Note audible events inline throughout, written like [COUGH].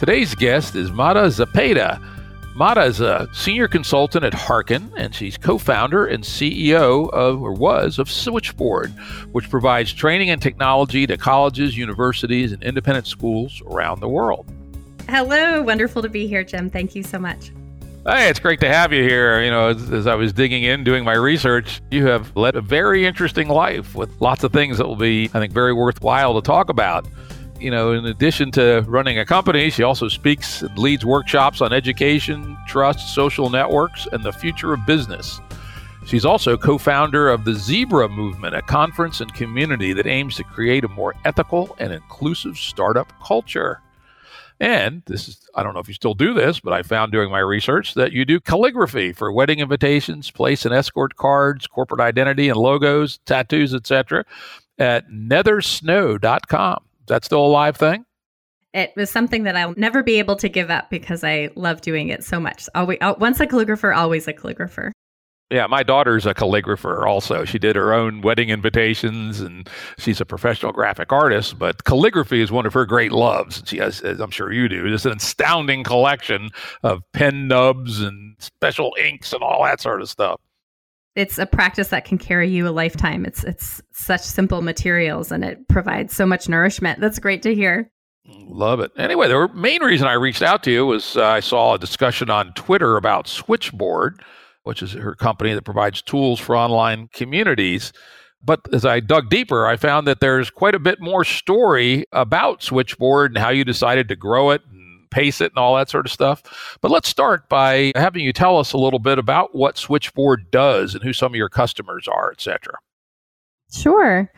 Today's guest is Mara Zepeda. Mara is a senior consultant at Hearken, and she's co-founder and CEO of, or was, of Switchboard, which provides training and technology to colleges, universities, and independent schools around the world. Hello, wonderful to be here, Jim. Thank you so much. Hey, it's great to have you here. You know, as, as, I was digging in, doing my research, you have led a very interesting life with lots of things that will be, I think, very worthwhile to talk about you know, in addition to running a company, she also speaks and leads workshops on education, trust, social networks, and the future of business. She's also co founder of the Zebra Movement, a conference and community that aims to create a more ethical and inclusive startup culture. And this is, I don't know if you still do this, but I found during my research that you do calligraphy for wedding invitations, place and escort cards, corporate identity and logos, tattoos, etc. at nethersnow.com that still a live thing? It was something that I'll never be able to give up because I love doing it so much. Always, once a calligrapher, always a calligrapher. Yeah, my daughter's a calligrapher also. She did her own wedding invitations and she's a professional graphic artist, but calligraphy is one of her great loves. She has, as I'm sure you do, just an astounding collection of pen nibs and special inks and all that sort of stuff it's a practice that can carry you a lifetime. It's it's such simple materials and it provides so much nourishment. That's great to hear. Love it. Anyway, the main reason I reached out to you was uh, I saw a discussion on Twitter about Switchboard, which is her company that provides tools for online communities. But as I dug deeper, I found that there's quite a bit more story about Switchboard and how you decided to grow it pace it and all that sort of stuff. But let's start by having you tell us a little bit about what Switchboard does and who some of your customers are, et cetera. Sure.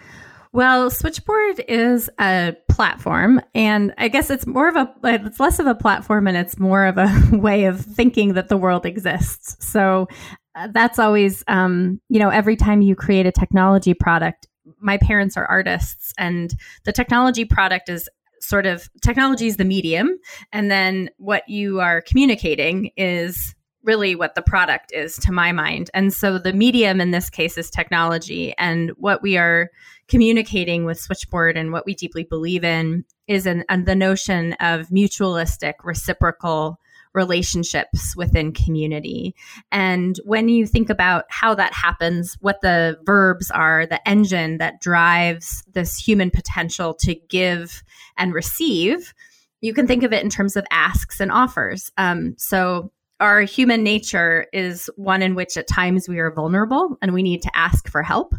Well, Switchboard is a platform, and I guess it's more of a, it's less of a platform and it's more of a [LAUGHS] way of thinking that the world exists. So uh, that's always, um, you know, every time you create a technology product, my parents are artists, and the technology product is sort of technology is the medium, and then what you are communicating is really what the product is to my mind. And so the medium in this case is technology. And what we are communicating with Switchboard and what we deeply believe in is an, the notion of mutualistic, reciprocal relationships within community. And when you think about how that happens, what the verbs are, the engine that drives this human potential to give and receive, you can think of it in terms of asks and offers. Um, so our human nature is one in which at times we are vulnerable and we need to ask for help.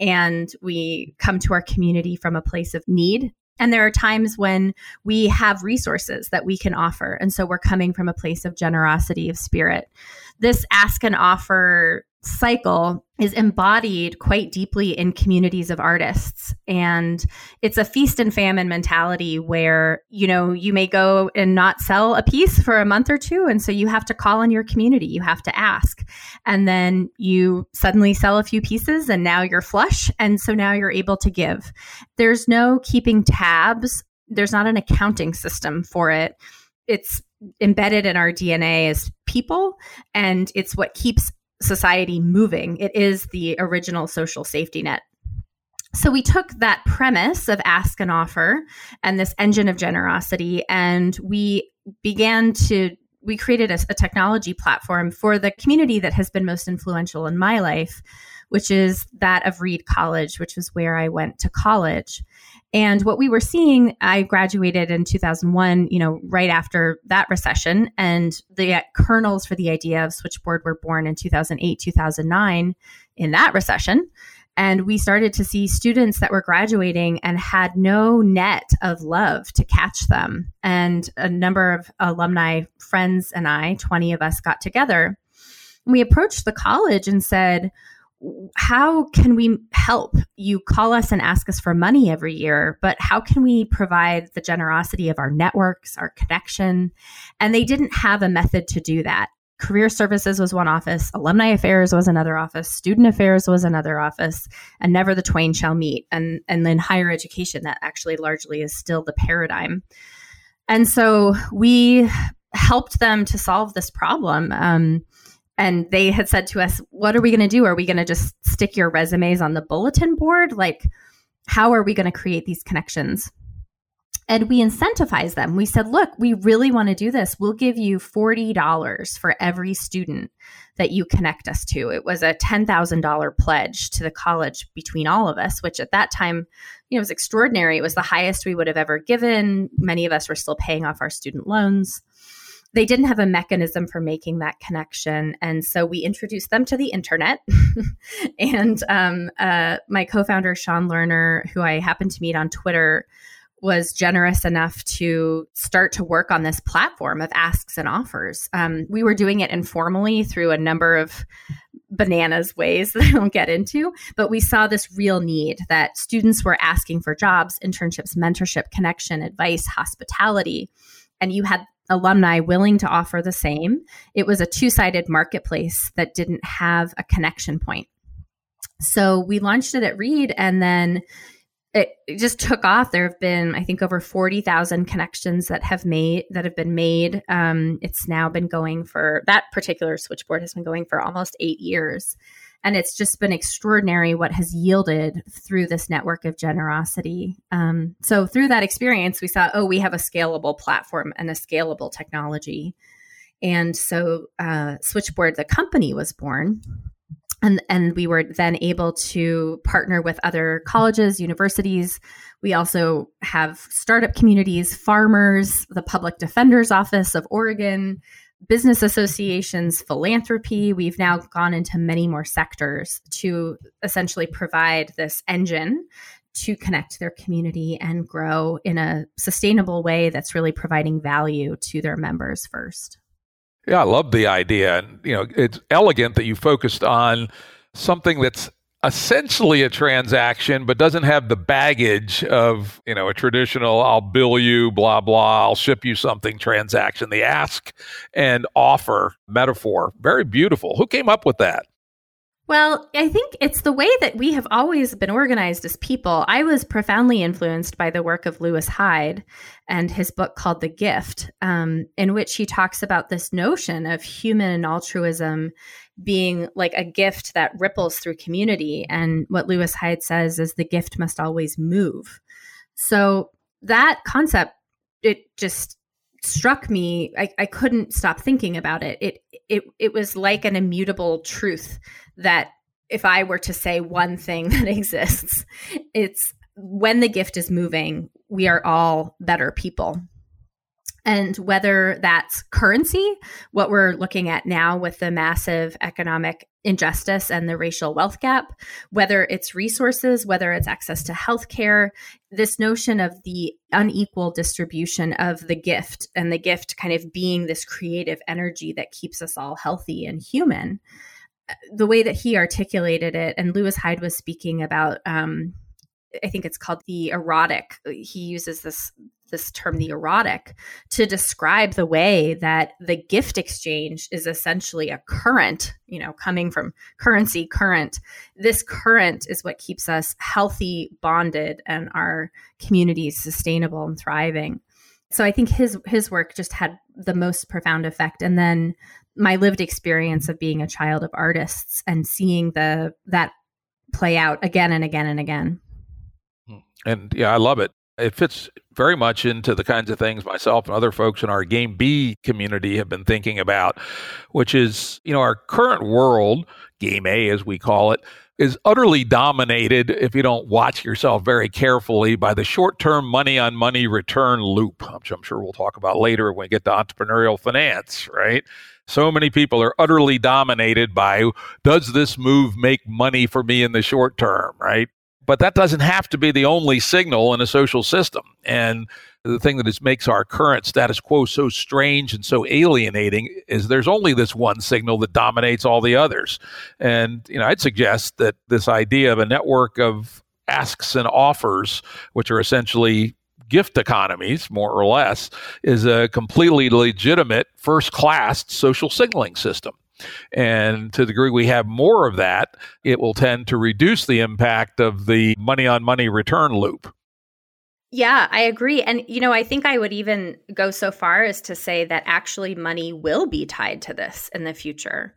And we come to our community from a place of need and there are times when we have resources that we can offer. And so we're coming from a place of generosity of spirit. This ask and offer cycle is embodied quite deeply in communities of artists. And it's a feast and famine mentality where you know you may go and not sell a piece for a month or two and so you have to call on your community. You have to ask. And then you suddenly sell a few pieces and now you're flush and so now you're able to give. There's no keeping tabs. There's not an accounting system for it. It's embedded in our DNA as people and it's what keeps society moving. It is the original social safety net. So we took that premise of ask and offer and this engine of generosity, and we began to we created a, a technology platform for the community that has been most influential in my life, which is that of Reed College, which was where I went to college. And what we were seeing, I graduated in 2001, you know, right after that recession. And the kernels for the idea of Switchboard were born in 2008, 2009 in that recession. And we started to see students that were graduating and had no net of love to catch them. And a number of alumni friends and I, 20 of us, got together. We approached the college and said, how can we help? You call us and ask us for money every year, but how can we provide the generosity of our networks, our connection? And they didn't have a method to do that. Career Services was one office, Alumni Affairs was another office, Student Affairs was another office, and never the twain shall meet. And and then higher education, that actually largely is still the paradigm. And so we helped them to solve this problem. Um, and they had said to us, What are we going to do? Are we going to just stick your resumes on the bulletin board? Like, how are we going to create these connections? And we incentivized them. We said, Look, we really want to do this. We'll give you $40 for every student that you connect us to. It was a $10,000 pledge to the college between all of us, which at that time, you know, was extraordinary. It was the highest we would have ever given. Many of us were still paying off our student loans they didn't have a mechanism for making that connection. And so we introduced them to the internet. [LAUGHS] and um, uh, my co founder, Sean Lerner, who I happened to meet on Twitter, was generous enough to start to work on this platform of asks and offers. Um, we were doing it informally through a number of bananas ways [LAUGHS] that I won't get into, but we saw this real need that students were asking for jobs, internships, mentorship, connection, advice, hospitality. And you had alumni willing to offer the same. It was a two sided marketplace that didn't have a connection point. So we launched it at Reed and then it, it just took off. There have been, I think, over 40,000 connections that have made that have been made. Um, it's now been going for that particular switchboard has been going for almost eight years. And it's just been extraordinary what has yielded through this network of generosity. Um, so, through that experience, we saw, oh, we have a scalable platform and a scalable technology. And so, uh, Switchboard, the company, was born. And, and we were then able to partner with other colleges, universities. We also have startup communities, farmers, the Public Defender's Office of Oregon, business associations, philanthropy. We've now gone into many more sectors to essentially provide this engine to connect their community and grow in a sustainable way that's really providing value to their members first. Yeah, I love the idea. And, you know, it's elegant that you focused on something that's essentially a transaction, but doesn't have the baggage of, you know, a traditional I'll bill you, blah, blah, I'll ship you something transaction. The ask and offer metaphor. Very beautiful. Who came up with that? Well, I think it's the way that we have always been organized as people. I was profoundly influenced by the work of Lewis Hyde and his book called The Gift, um, in which he talks about this notion of human altruism being like a gift that ripples through community. And what Lewis Hyde says is the gift must always move. So that concept, it just struck me. I, I couldn't stop thinking about it. It it it was like an immutable truth that if I were to say one thing [LAUGHS] that exists, it's when the gift is moving, we are all better people. And whether that's currency, what we're looking at now with the massive economic injustice and the racial wealth gap, whether it's resources, whether it's access to healthcare, this notion of the unequal distribution of the gift and the gift kind of being this creative energy that keeps us all healthy and human. The way that he articulated it, and Lewis Hyde was speaking about um, I think it's called the erotic. He uses this this term, the erotic, to describe the way that the gift exchange is essentially a current, you know, coming from currency, current. This current is what keeps us healthy, bonded, and our communities sustainable and thriving. So I think his his work just had the most profound effect. And then my lived experience of being a child of artists and seeing the that play out again and again and again. Hmm. And yeah, I love it. It fits very much into the kinds of things myself and other folks in our Game B community have been thinking about, which is, you know, our current world, Game A as we call it, is utterly dominated, if you don't watch yourself very carefully, by the short term money on money return loop, which I'm sure we'll talk about later when we get to entrepreneurial finance, right? So many people are utterly dominated by does this move make money for me in the short term, right? But that doesn't have to be the only signal in a social system. And the thing that is, makes our current status quo so strange and so alienating is there's only this one signal that dominates all the others. And you know, I'd suggest that this idea of a network of asks and offers, which are essentially gift economies, more or less, is a completely legitimate first class social signaling system. And to the degree we have more of that, it will tend to reduce the impact of the money on money return loop. Yeah, I agree. And, you know, I think I would even go so far as to say that actually money will be tied to this in the future.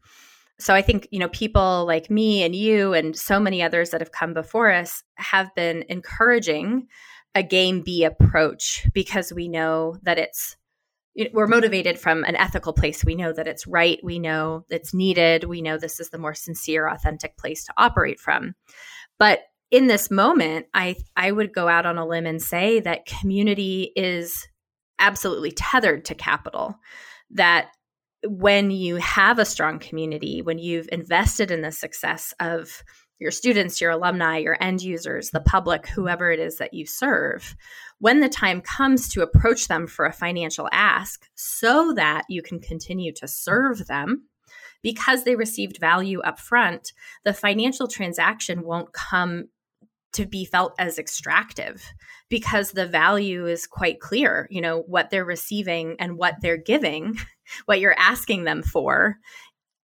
So I think, you know, people like me and you and so many others that have come before us have been encouraging a game B approach because we know that it's we're motivated from an ethical place. We know that it's right. We know it's needed. We know this is the more sincere, authentic place to operate from. But in this moment, I I would go out on a limb and say that community is absolutely tethered to capital. That when you have a strong community, when you've invested in the success of your students, your alumni, your end users, the public, whoever it is that you serve, when the time comes to approach them for a financial ask so that you can continue to serve them because they received value up front, the financial transaction won't come to be felt as extractive because the value is quite clear. You know what they're receiving and what they're giving [LAUGHS] what you're asking them for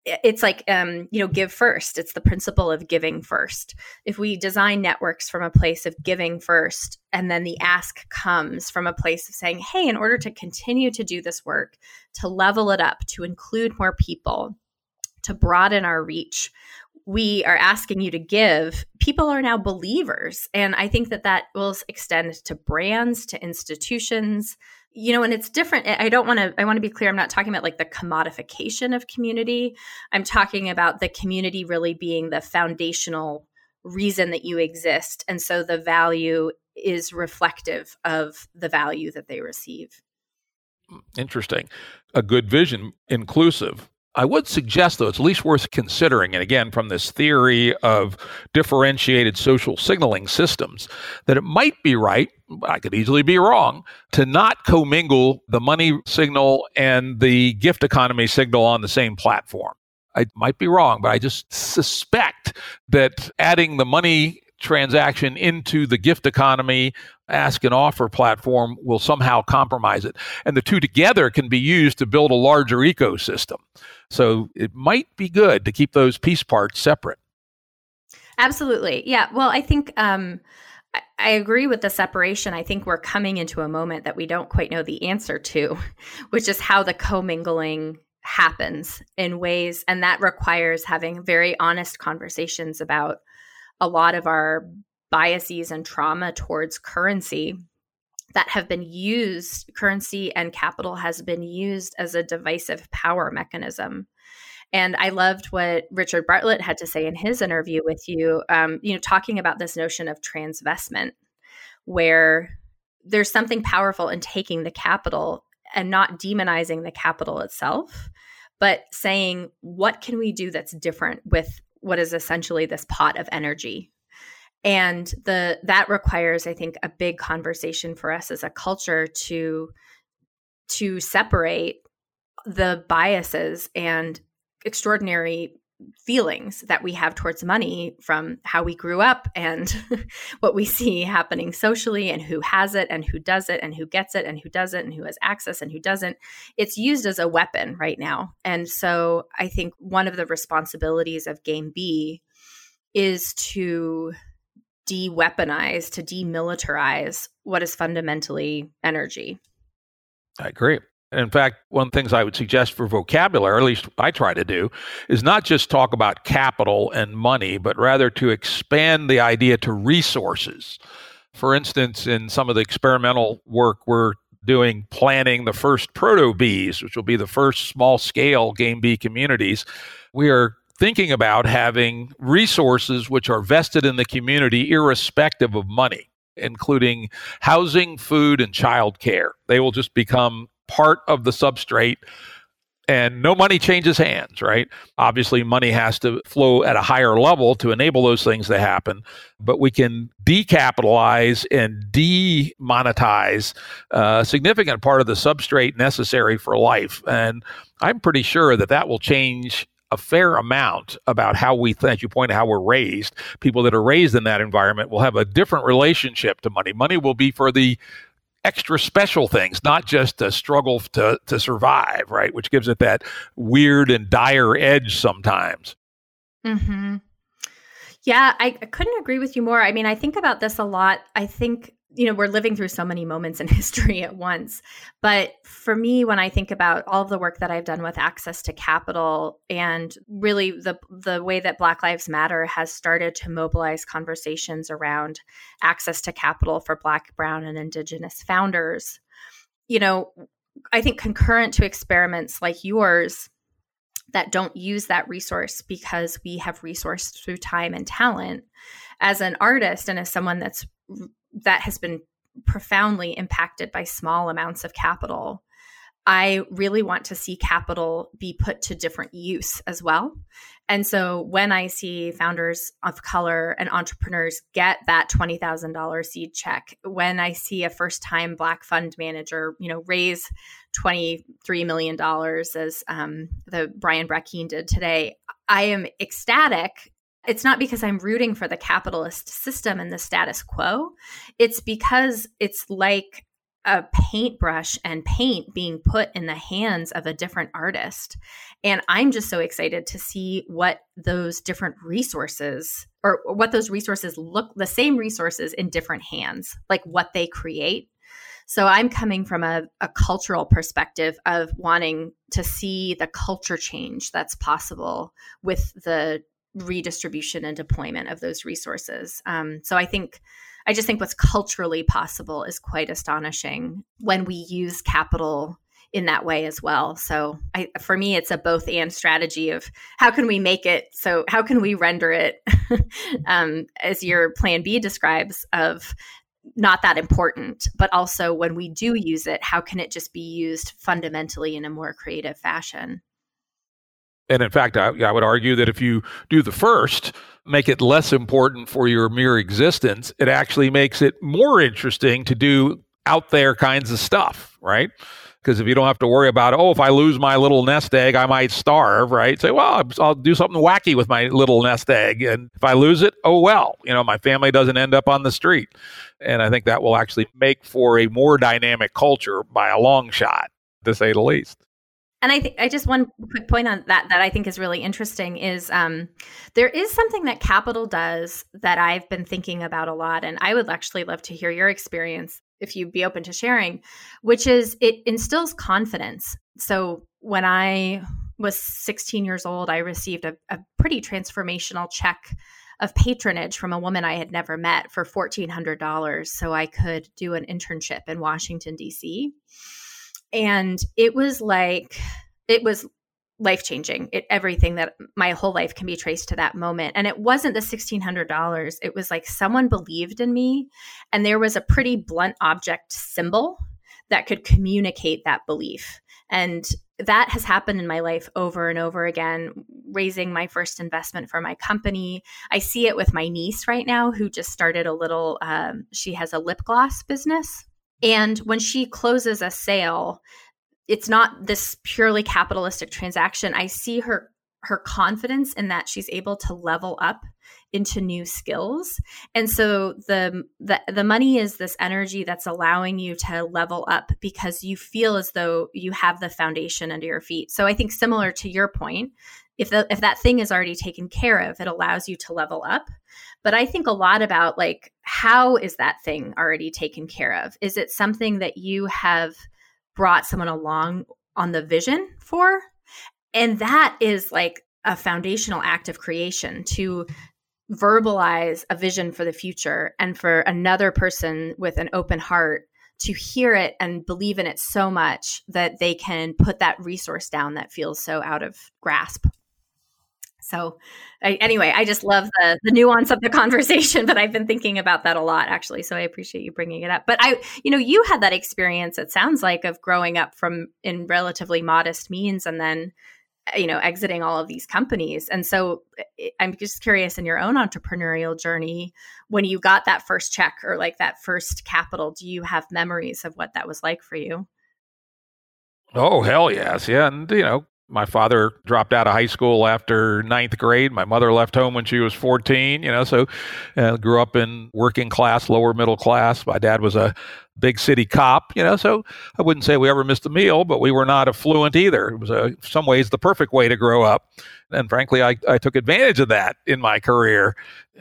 it's like um, you know give first it's the principle of giving first if we design networks from a place of giving first and then the ask comes from a place of saying hey in order to continue to do this work to level it up to include more people to broaden our reach we are asking you to give, people are now believers. And I think that that will extend to brands, to institutions, you know, and it's different. I don't want to, I want to be clear. I'm not talking about like the commodification of community. I'm talking about the community really being the foundational reason that you exist. And so the value is reflective of the value that they receive. Interesting. A good vision, inclusive, I would suggest, though, it's at least worth considering, and again, from this theory of differentiated social signaling systems, that it might be right, I could easily be wrong, to not commingle the money signal and the gift economy signal on the same platform. I might be wrong, but I just suspect that adding the money transaction into the gift economy ask and offer platform will somehow compromise it. And the two together can be used to build a larger ecosystem. So it might be good to keep those piece parts separate. Absolutely. Yeah. Well, I think um, I, agree with the separation. I think we're coming into a moment that we don't quite know the answer to, [LAUGHS] which is how the commingling happens in ways, and that requires having very honest conversations about a lot of our biases and trauma towards currency that have been used, currency and capital has been used as a divisive power mechanism. And I loved what Richard Bartlett had to say in his interview with you, um, you know, talking about this notion of transvestment, where there's something powerful in taking the capital and not demonizing the capital itself, but saying, what can we do that's different with what is essentially this pot of energy? And the that requires i think a big conversation for us as a culture to to separate the biases and extraordinary feelings that we have towards money from how we grew up and [LAUGHS] what we see happening socially and who has it and who does it and who gets it and who doesn't and who has access and who doesn't it's used as a weapon right now and so i think one of the responsibilities of game b is to de weaponize, to demilitarize what is fundamentally energy. I agree. In fact, one of the things I would suggest for vocabulary, or at least I try to do, is not just talk about capital and money, but rather to expand the idea to resources. For instance, in some of the experimental work we're doing planning the first proto Bs, which will be the first small scale game B communities, we are thinking about having resources which are vested in the community irrespective of money, including housing, food, and childcare. They will just become part of the substrate and no money changes hands, right? Obviously, money has to flow at a higher level to enable those things to happen, but we can decapitalize and demonetize uh, a significant part of the substrate necessary for life. And I'm pretty sure that that will change a fair amount about how we think. You point out how we're raised. People that are raised in that environment will have a different relationship to money. Money will be for the extra special things, not just a struggle to, to survive, right? Which gives it that weird and dire edge sometimes. Mm-hmm. Yeah, I, I couldn't agree with you more. I mean, I think about this a lot. I think you know, we're living through so many moments in [LAUGHS] history at once. But for me, when I think about all of the work that I've done with access to capital and really the the way that Black Lives Matter has started to mobilize conversations around access to capital for Black, Brown, and Indigenous founders, you know, I think concurrent to experiments like yours that don't use that resource because we have resourced through time and talent as an artist and as someone that's that has been profoundly impacted by small amounts of capital. I really want to see capital be put to different use as well. And so when I see founders of color and entrepreneurs get that $20,000 seed check, when I see a first time Black fund manager, you know, raise $23 million as um, the Brian Brackeen did today, I am ecstatic it's not because I'm rooting for the capitalist system and the status quo. It's because it's like a paintbrush and paint being put in the hands of a different artist. And I'm just so excited to see what those different resources or what those resources look the same resources in different hands, like what they create. So I'm coming from a, a cultural perspective of wanting to see the culture change that's possible with the redistribution and deployment of those resources. Um, so I think, I just think what's culturally possible is quite astonishing when we use capital in that way as well. So I, for me, it's a both and strategy of how can we make it so how can we render it [LAUGHS] um, as your plan B describes of not that important, but also when we do use it, how can it just be used fundamentally in a more creative fashion? And in fact, I, I, would argue that if you do the first, make it less important for your mere existence, it actually makes it more interesting to do out there kinds of stuff, right? Because if you don't have to worry about, oh, if I lose my little nest egg, I might starve, right? Say, well, I'll do something wacky with my little nest egg. And if I lose it, oh, well, you know, my family doesn't end up on the street. And I think that will actually make for a more dynamic culture by a long shot, to say the least. And I think I just one quick point on that that I think is really interesting is um, there is something that capital does that I've been thinking about a lot, and I would actually love to hear your experience if you'd be open to sharing, which is it instills confidence. So when I was 16 years old, I received a, a pretty transformational check of patronage from a woman I had never met for $1,400 so I could do an internship in Washington, D.C and it was like it was life changing it everything that my whole life can be traced to that moment. And it wasn't the $1600 it was like someone believed in me and there was a pretty blunt object symbol that could communicate that belief. And that has happened in my life over and over again raising my first investment for my company. I see it with my niece right now who just started a little um, she has a lip gloss business and when she closes a sale, it's not this purely capitalistic transaction. I see her her confidence in that she's able to level up into new skills. And so the the the money is this energy that's allowing you to level up because you feel as though you have the foundation under your feet. So I think similar to your point, if the, if that thing is already taken care of, it allows you to level up. But I think a lot about like how is that thing already taken care of? Is it something that you have brought someone along on the vision for? And that is like a foundational act of creation to verbalize a vision for the future and for another person with an open heart to hear it and believe in it so much that they can put that resource down that feels so out of grasp. So, I, anyway, I just love the the nuance of the [LAUGHS] conversation, but I've been thinking about that a lot actually. So I appreciate you bringing it up. But I, you know, you had that experience. It sounds like of growing up from in relatively modest means, and then, uh, you know, exiting all of these companies. And so I'm just curious in your own entrepreneurial journey, when you got that first check or like that first capital, do you have memories of what that was like for you? Oh hell yes, yeah, and you know my father dropped out of high school after ninth grade. My mother left home when she was 14, you know, so uh, grew up in working class, lower middle class. My dad was a big city cop, you know, so I wouldn't say we ever missed a meal, but we were not affluent either. It was in some ways the perfect way to grow up. And frankly, I, I took advantage of that in my career,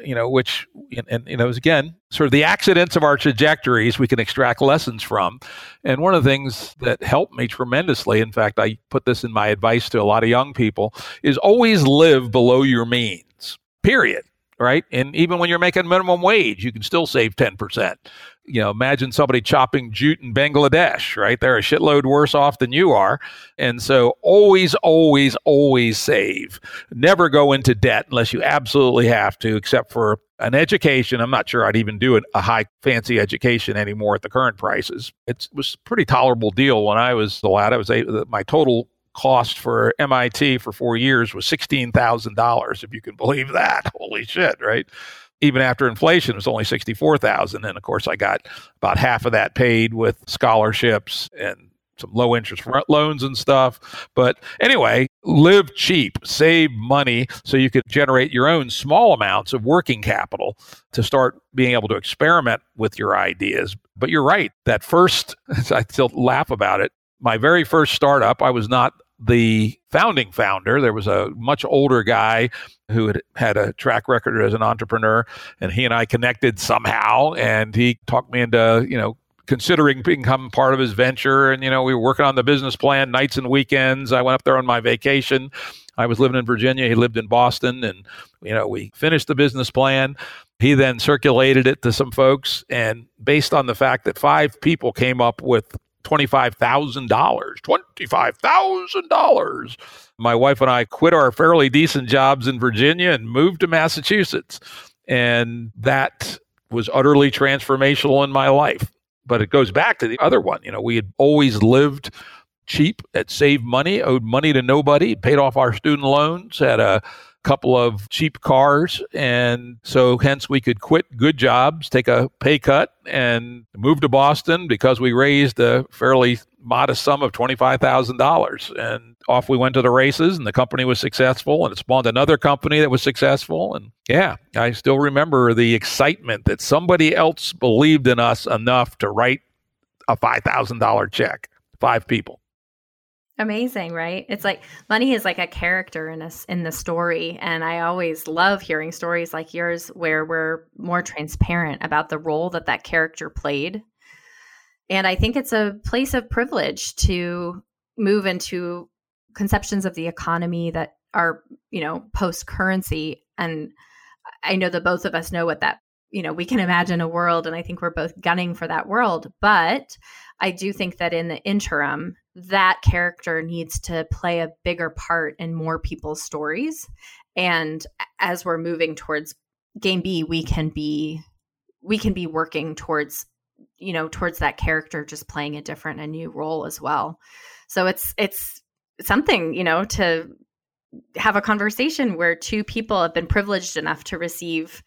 you know, which, and, and you know, it was again, sort of the accidents of our trajectories we can extract lessons from. And one of the things that helped me tremendously, in fact, I put this in my advice to a lot of young people, is always live below your means, period right? And even when you're making minimum wage, you can still save 10% you know, imagine somebody chopping jute in Bangladesh, right? They're a shitload worse off than you are. And so always, always, always save. Never go into debt unless you absolutely have to, except for an education. I'm not sure I'd even do a high fancy education anymore at the current prices. It was a pretty tolerable deal when I was the lad. I was a, my total cost for MIT for four years was $16,000, if you can believe that. [LAUGHS] Holy shit, right? even after inflation, it was only 64,000. And of course, I got about half of that paid with scholarships and some low interest loans and stuff. But anyway, live cheap, save money so you could generate your own small amounts of working capital to start being able to experiment with your ideas. But you're right. That first, [LAUGHS] I still laugh about it. My very first startup, I was not the founding founder. There was a much older guy who had had a track record as an entrepreneur, and he and I connected somehow, and he talked me into you know considering becoming part of his venture. And you know we were working on the business plan nights and weekends. I went up there on my vacation. I was living in Virginia. He lived in Boston, and you know we finished the business plan. He then circulated it to some folks, and based on the fact that five people came up with $25,000. $25,000. My wife and I quit our fairly decent jobs in Virginia and moved to Massachusetts. And that was utterly transformational in my life. But it goes back to the other one. You know, we had always lived cheap, had saved money, owed money to nobody, paid off our student loans, had a couple of cheap cars. And so, hence, we could quit good jobs, take a pay cut, and move to Boston because we raised a fairly modest sum of $25,000. And off we went to the races, and the company was successful, and it spawned another company that was successful. And yeah, I still remember the excitement that somebody else believed in us enough to write a $5,000 check, five people. Amazing, right? It's like money is like a character in us in the story, and I always love hearing stories like yours where we're more transparent about the role that that character played. And I think it's a place of privilege to move into conceptions of the economy that are, you know, post currency. And I know that both of us know what that, you know, we can imagine a world, and I think we're both gunning for that world. But I do think that in the interim, that character needs to play a bigger part in more people's stories. And as we're moving towards game B, we can be we can be working towards you know towards that character just playing a different a new role as well. So it's it's something you know to have a conversation where two people have been privileged enough to receive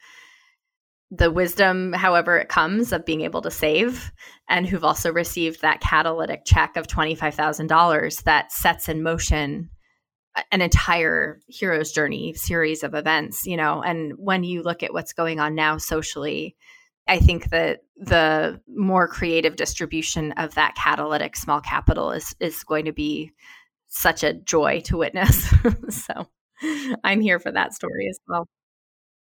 the wisdom, however it comes, of being able to save, and who've also received that catalytic check of $25,000 that sets in motion an entire hero's journey series of events, you know. And when you look at what's going on now socially, I think that the more creative distribution of that catalytic small capital is is going to be such a joy to witness. [LAUGHS] so I'm here for that story as well.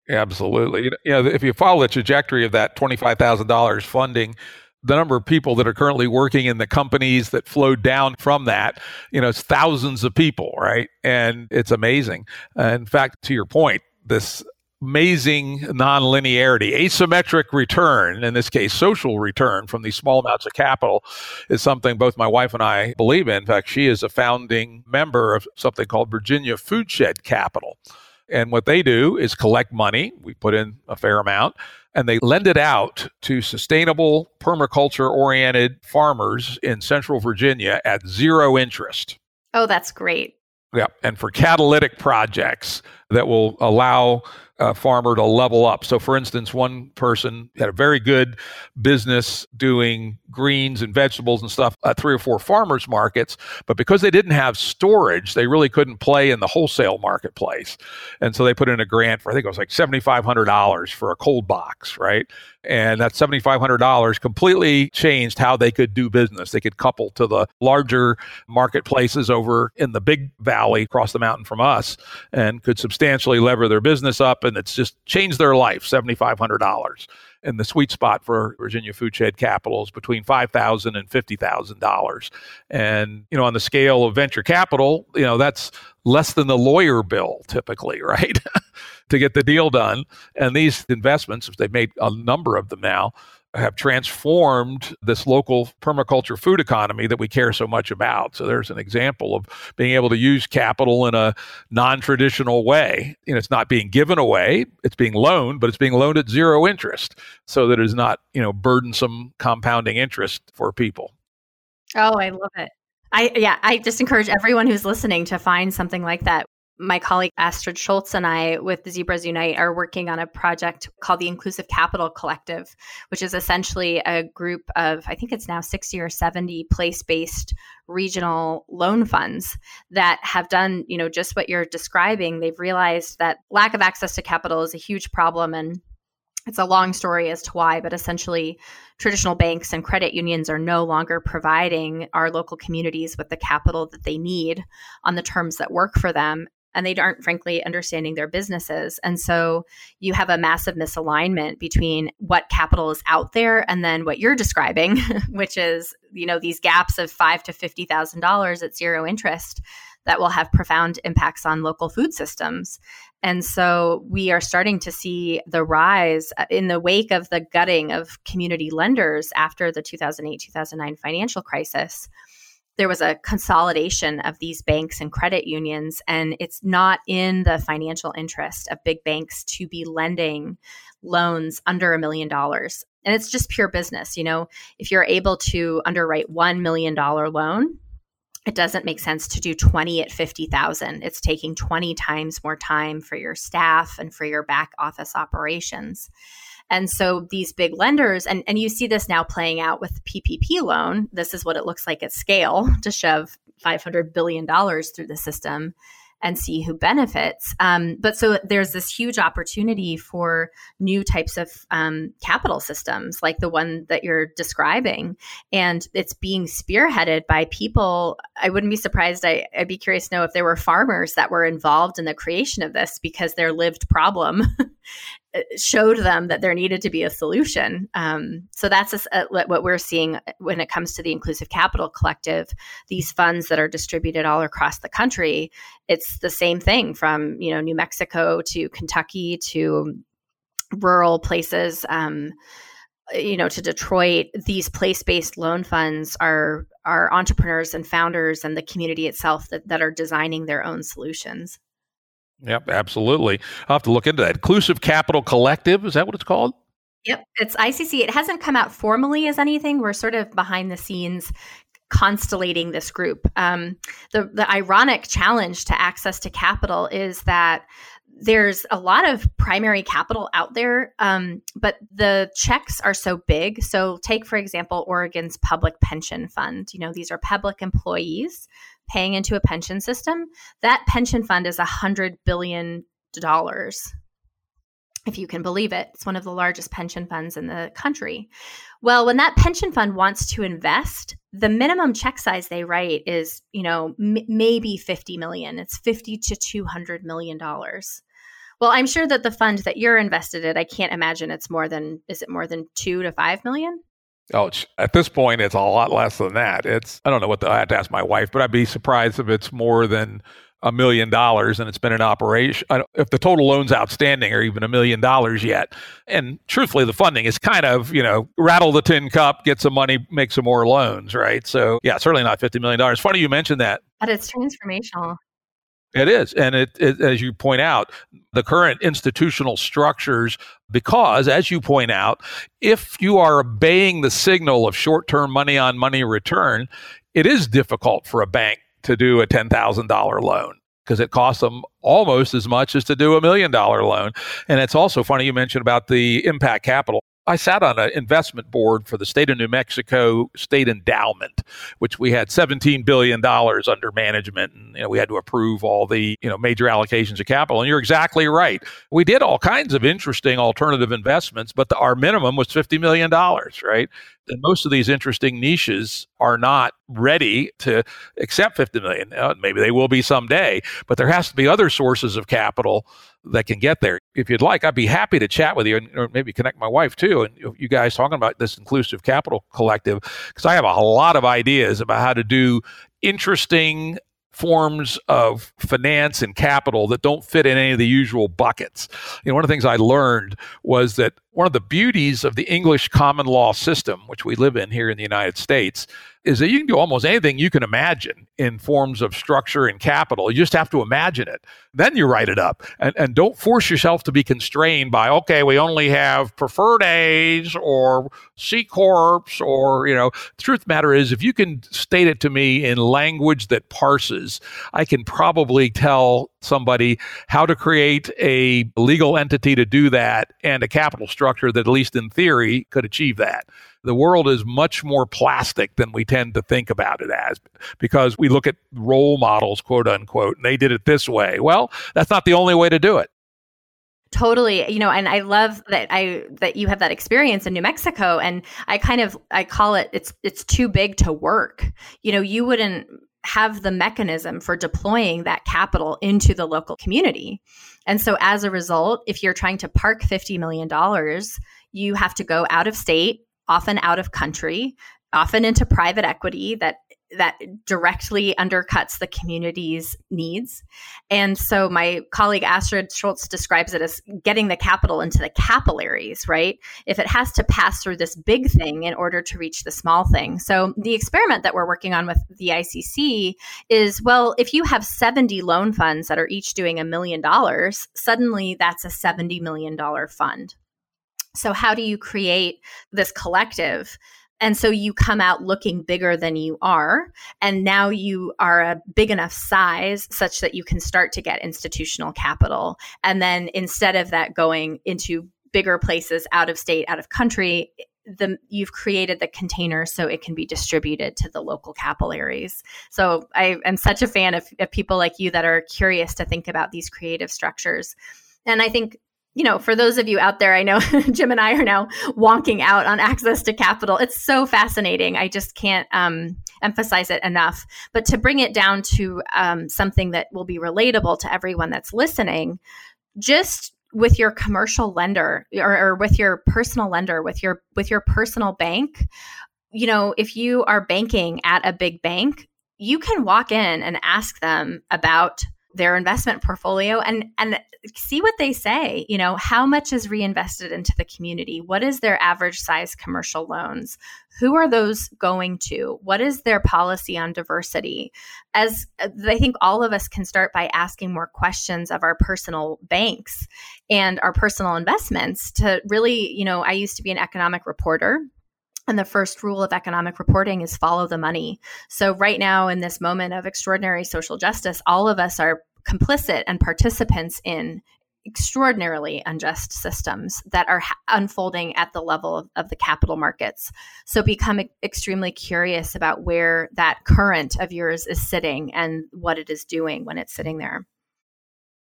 Absolutely. You know, if you follow the trajectory of that $25,000 funding, the number of people that are currently working in the companies that flowed down from that, you know, it's thousands of people, right? And it's amazing. Uh, in fact, to your point, this amazing nonlinearity, asymmetric return, in this case, social return from these small amounts of capital, is something both my wife and I believe in. In fact, she is a founding member of something called Virginia Foodshed Capital And what they do is collect money. We put in a fair amount and they lend it out to sustainable permaculture oriented farmers in central Virginia at zero interest. Oh, that's great. Yeah. And for catalytic projects that will allow a farmer to level up. So, for instance, one person had a very good business doing greens and vegetables and stuff at three or four farmers markets, but because they didn't have storage, they really couldn't play in the wholesale marketplace. And so they put in a grant for, I think it was like $7,500 for a cold box, right? And that $7,500 completely changed how they could do business. They could couple to the larger marketplaces over in the big valley across the mountain from us and could substantially lever their business up. And it's just changed their life $7,500 and the sweet spot for Virginia Food Shed Capital is between five thousand and fifty thousand dollars. And you know, on the scale of venture capital, you know that's less than the lawyer bill typically, [LAUGHS] right? to get the deal done. And these investments, if they've made a number of them now, have transformed this local permaculture food economy that we care so much about. So there's an example of being able to use capital in a non-traditional way. You know, it's not being given away, it's being loaned, but it's being loaned at zero interest so that it is not, you know, burdensome compounding interest for people. Oh, I love it. I yeah, I just encourage everyone who's listening to find something like that my colleague Astrid Scholz and I with the Zebras Unite are working on a project called the Inclusive Capital Collective, which is essentially a group of, I think it's now 60 or 70 place based regional loan funds that have done, you know, just what you're describing. They've realized that lack of access to capital is a huge problem and it's a long story as to why, but essentially, traditional banks and credit unions are no longer providing our local communities with the capital that they need on the terms that work for them and they aren't frankly understanding their businesses. And so you have a massive misalignment between what capital is out there and then what you're describing, [LAUGHS] which is, you know, these gaps of five to fifty thousand dollars at zero interest that will have profound impacts on local food systems. And so we are starting to see the rise uh, in the wake of the gutting of community lenders after the 2008 2009 financial crisis there was a consolidation of these banks and credit unions, and it's not in the financial interest of big banks to be lending loans under a million dollars. And it's just pure business. You know, if you're able to underwrite $1 million loan, it doesn't make sense to do 20 at 50,000. It's taking 20 times more time for your staff and for your back office operations. And so these big lenders, and, and you see this now playing out with PPP loan. This is what it looks like at scale [LAUGHS] to shove $500 billion through the system and see who benefits. Um, but so there's this huge opportunity for new types of um, capital systems like the one that you're describing. And it's being spearheaded by people. I wouldn't be surprised. I, I'd be curious to know if there were farmers that were involved in the creation of this because their lived problem [LAUGHS] showed them that there needed to be a solution. Um, so that's a, a, what we're seeing when it comes to the Inclusive Capital Collective. These funds that are distributed all across the country, it's the same thing from you know New Mexico to Kentucky to rural places. Um, you know to detroit these place-based loan funds are are entrepreneurs and founders and the community itself that, that are designing their own solutions Yep, absolutely. I'll have to look into that. Inclusive Capital Collective, is that what it's called? Yep, it's ICC. It hasn't come out formally as anything. We're sort of behind the scenes constellating this group. Um, the, the ironic challenge to access to capital is that there's a lot of primary capital out there, um, but the checks are so big. So, take for example, Oregon's public pension fund. You know, these are public employees paying into a pension system, that pension fund is a hundred billion dollars. If you can believe it, it's one of the largest pension funds in the country. Well, when that pension fund wants to invest, the minimum check size they write is, you know, m- maybe 50 million. It's 50 to 200 million dollars. Well, I'm sure that the fund that you're invested in, I can't imagine it's more than is it more than 2 to 5 million? Oh, at this point, it's a lot less than that. It's I don't know what the, I have to ask my wife, but I'd be surprised if it's more than a million dollars and it's been in operation. if the total loans outstanding are even a million dollars yet. And truthfully, the funding is kind of you know rattle the tin cup, get some money, make some more loans, right? So yeah, certainly not fifty million dollars. Funny you mentioned that. But it's transformational. It is. And it, it, as you point out, the current institutional structures, because as you point out, if you are obeying the signal of short term money on money return, it is difficult for a bank to do a $10,000 loan because it costs them almost as much as to do a million dollar loan. And it's also funny you mentioned about the impact capital. I sat on an investment board for the state of New Mexico State Endowment, which we had $17 billion under management. And you know, we had to approve all the you know, major allocations of capital. And you're exactly right. We did all kinds of interesting alternative investments, but the, our minimum was $50 million, right? And most of these interesting niches are not ready to accept 50 million. maybe they will be someday, but there has to be other sources of capital that can get there. If you'd like, I'd be happy to chat with you and or maybe connect my wife too. And you guys talking about this inclusive capital collective, because I have a lot of ideas about how to do interesting forms of finance and capital that don't fit in any of the usual buckets. You know, one of the things I learned was that one of the beauties of the English common law system, which we live in here in the United States, is that you can do almost anything you can imagine in forms of structure and capital. You just have to imagine it. Then you write it up. And, and don't force yourself to be constrained by, okay, we only have preferred A's or C Corps or, you know, the truth matter is if you can state it to me in language that parses, I can probably tell somebody how to create a legal entity to do that and a capital structure that, at least in theory, could achieve that. The world is much more plastic than we tend to think about it as because we look at role models, quote unquote, and they did it this way. Well, that's not the only way to do it. Totally. You know and i love that i that you have that experience in new mexico and i kind of i call it it's it's too big to work. You know you wouldn't have the mechanism for deploying that capital into the local community. And so as a result if you're trying to park 50 million dollars you have to go out of state often out of country, often into private equity that that directly undercuts the community's needs. And so my colleague Astrid Scholz describes it as getting the capital into the capillaries, right? If it has to pass through this big thing in order to reach the small thing. So the experiment that we're working on with the ICC is well, if you have 70 loan funds that are each doing a million dollars, suddenly that's a $70 million fund. So, how do you create this collective? And so you come out looking bigger than you are. And now you are a big enough size such that you can start to get institutional capital. And then instead of that going into bigger places out of state, out of country, the you've created the container so it can be distributed to the local capillaries. So I am such a fan of, of people like you that are curious to think about these creative structures. And I think you know, for those of you out there, I know [LAUGHS] Jim and I are now wonking out on access to capital. It's so fascinating. I just can't um, emphasize it enough. But to bring it down to um, something that will be relatable to everyone that's listening, just with your commercial lender or, or with your personal lender, with your with your personal bank, you know, if you are banking at a big bank, you can walk in and ask them about their investment portfolio and and see what they say you know how much is reinvested into the community? What is their average size commercial loans? Who are those going to? What is their policy on diversity? As uh, i think all of us can start by asking more questions of our personal banks and our personal investments to really you know i used to be an economic reporter and the first rule of economic reporting is follow the money. So, right now, in this moment of extraordinary social justice, all of us are complicit and participants in extraordinarily unjust systems that are ha- unfolding at the level of, of, the capital markets. So become extremely curious about where that current of yours is sitting and what it is doing when it's sitting there.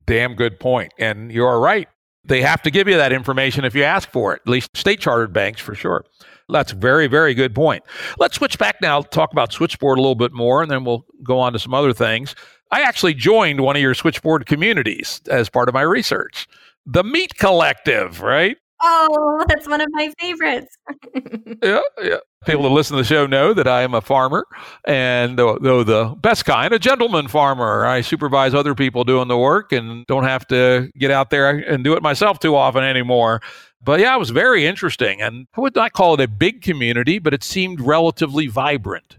Damn good point. And you're right. They have to give you that information if you ask for it, at least state chartered banks for sure. That's a very, very good point. Let's switch back now, talk about Switchboard a little bit more, and then we'll go on to some other things. I actually joined one of your Switchboard communities as part of my research, the Meat Collective, right? Oh, that's one of my favorites. [LAUGHS] yeah, yeah. People that listen to the show know that I am a farmer, and though, though the best kind, a gentleman farmer. I supervise other people doing the work and don't have to get out there and do it myself too often anymore. But yeah, it was very interesting. And I would not call it a big community, but it seemed relatively vibrant.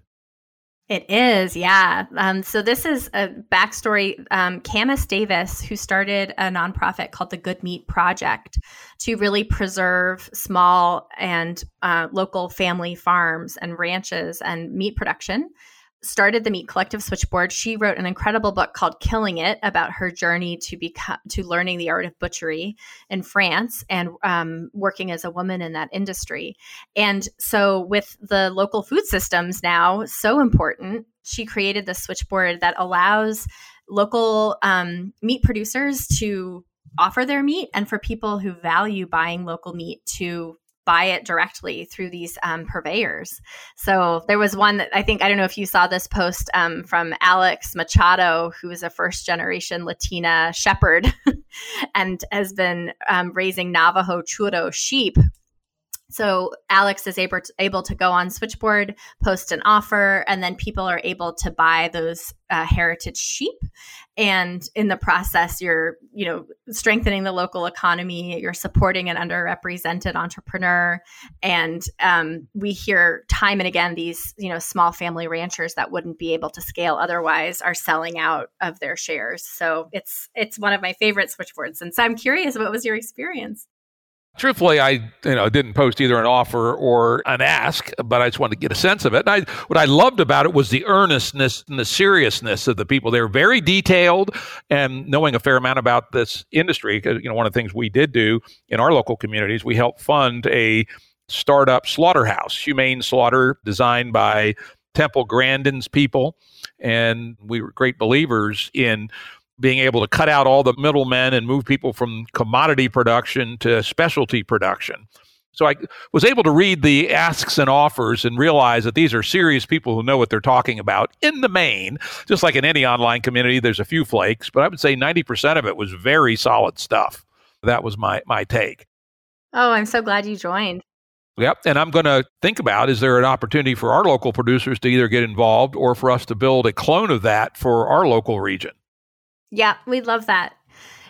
It is, yeah. Um, so this is a backstory. Um, Camas Davis, who started a nonprofit called the Good Meat Project to really preserve small and uh, local family farms and ranches and meat production started the Meat Collective Switchboard, she wrote an incredible book called Killing It about her journey to become to learning the art of butchery in France and um, working as a woman in that industry. And so, with the local food systems now so important, she created the switchboard that allows local um, meat producers to offer their meat and for people who value buying local meat to buy it directly through these um, purveyors. So there was one that I think, I don't know if you saw this post um, from Alex Machado, who is a first generation Latina shepherd [LAUGHS] and has been um, raising Navajo churro sheep so Alex is able to, able to go on Switchboard, post an offer, and then people are able to buy those uh, heritage sheep. And in the process, you're you know strengthening the local economy. You're supporting an underrepresented entrepreneur, and um, we hear time and again these you know small family ranchers that wouldn't be able to scale otherwise are selling out of their shares. So it's it's one of my favorite switchboards. And so I'm curious, what was your experience? Truthfully, I you know didn't post either an offer or an ask, but I just wanted to get a sense of it. And I, what I loved about it was the earnestness and the seriousness of the people. They were very detailed and knowing a fair amount about this industry. Because you know one of the things we did do in our local communities, we helped fund a startup slaughterhouse, humane slaughter, designed by Temple Grandin's people, and we were great believers in being able to cut out all the middlemen and move people from commodity production to specialty production. So I was able to read the asks and offers and realize that these are serious people who know what they're talking about in the main. Just like in any online community, there's a few flakes, but I would say 90% of it was very solid stuff. That was my, my take. Oh, I'm so glad you joined. Yep. And I'm going to think about is there an opportunity for our local producers to either get involved or for us to build a clone of that for our local region? Yeah, we love that.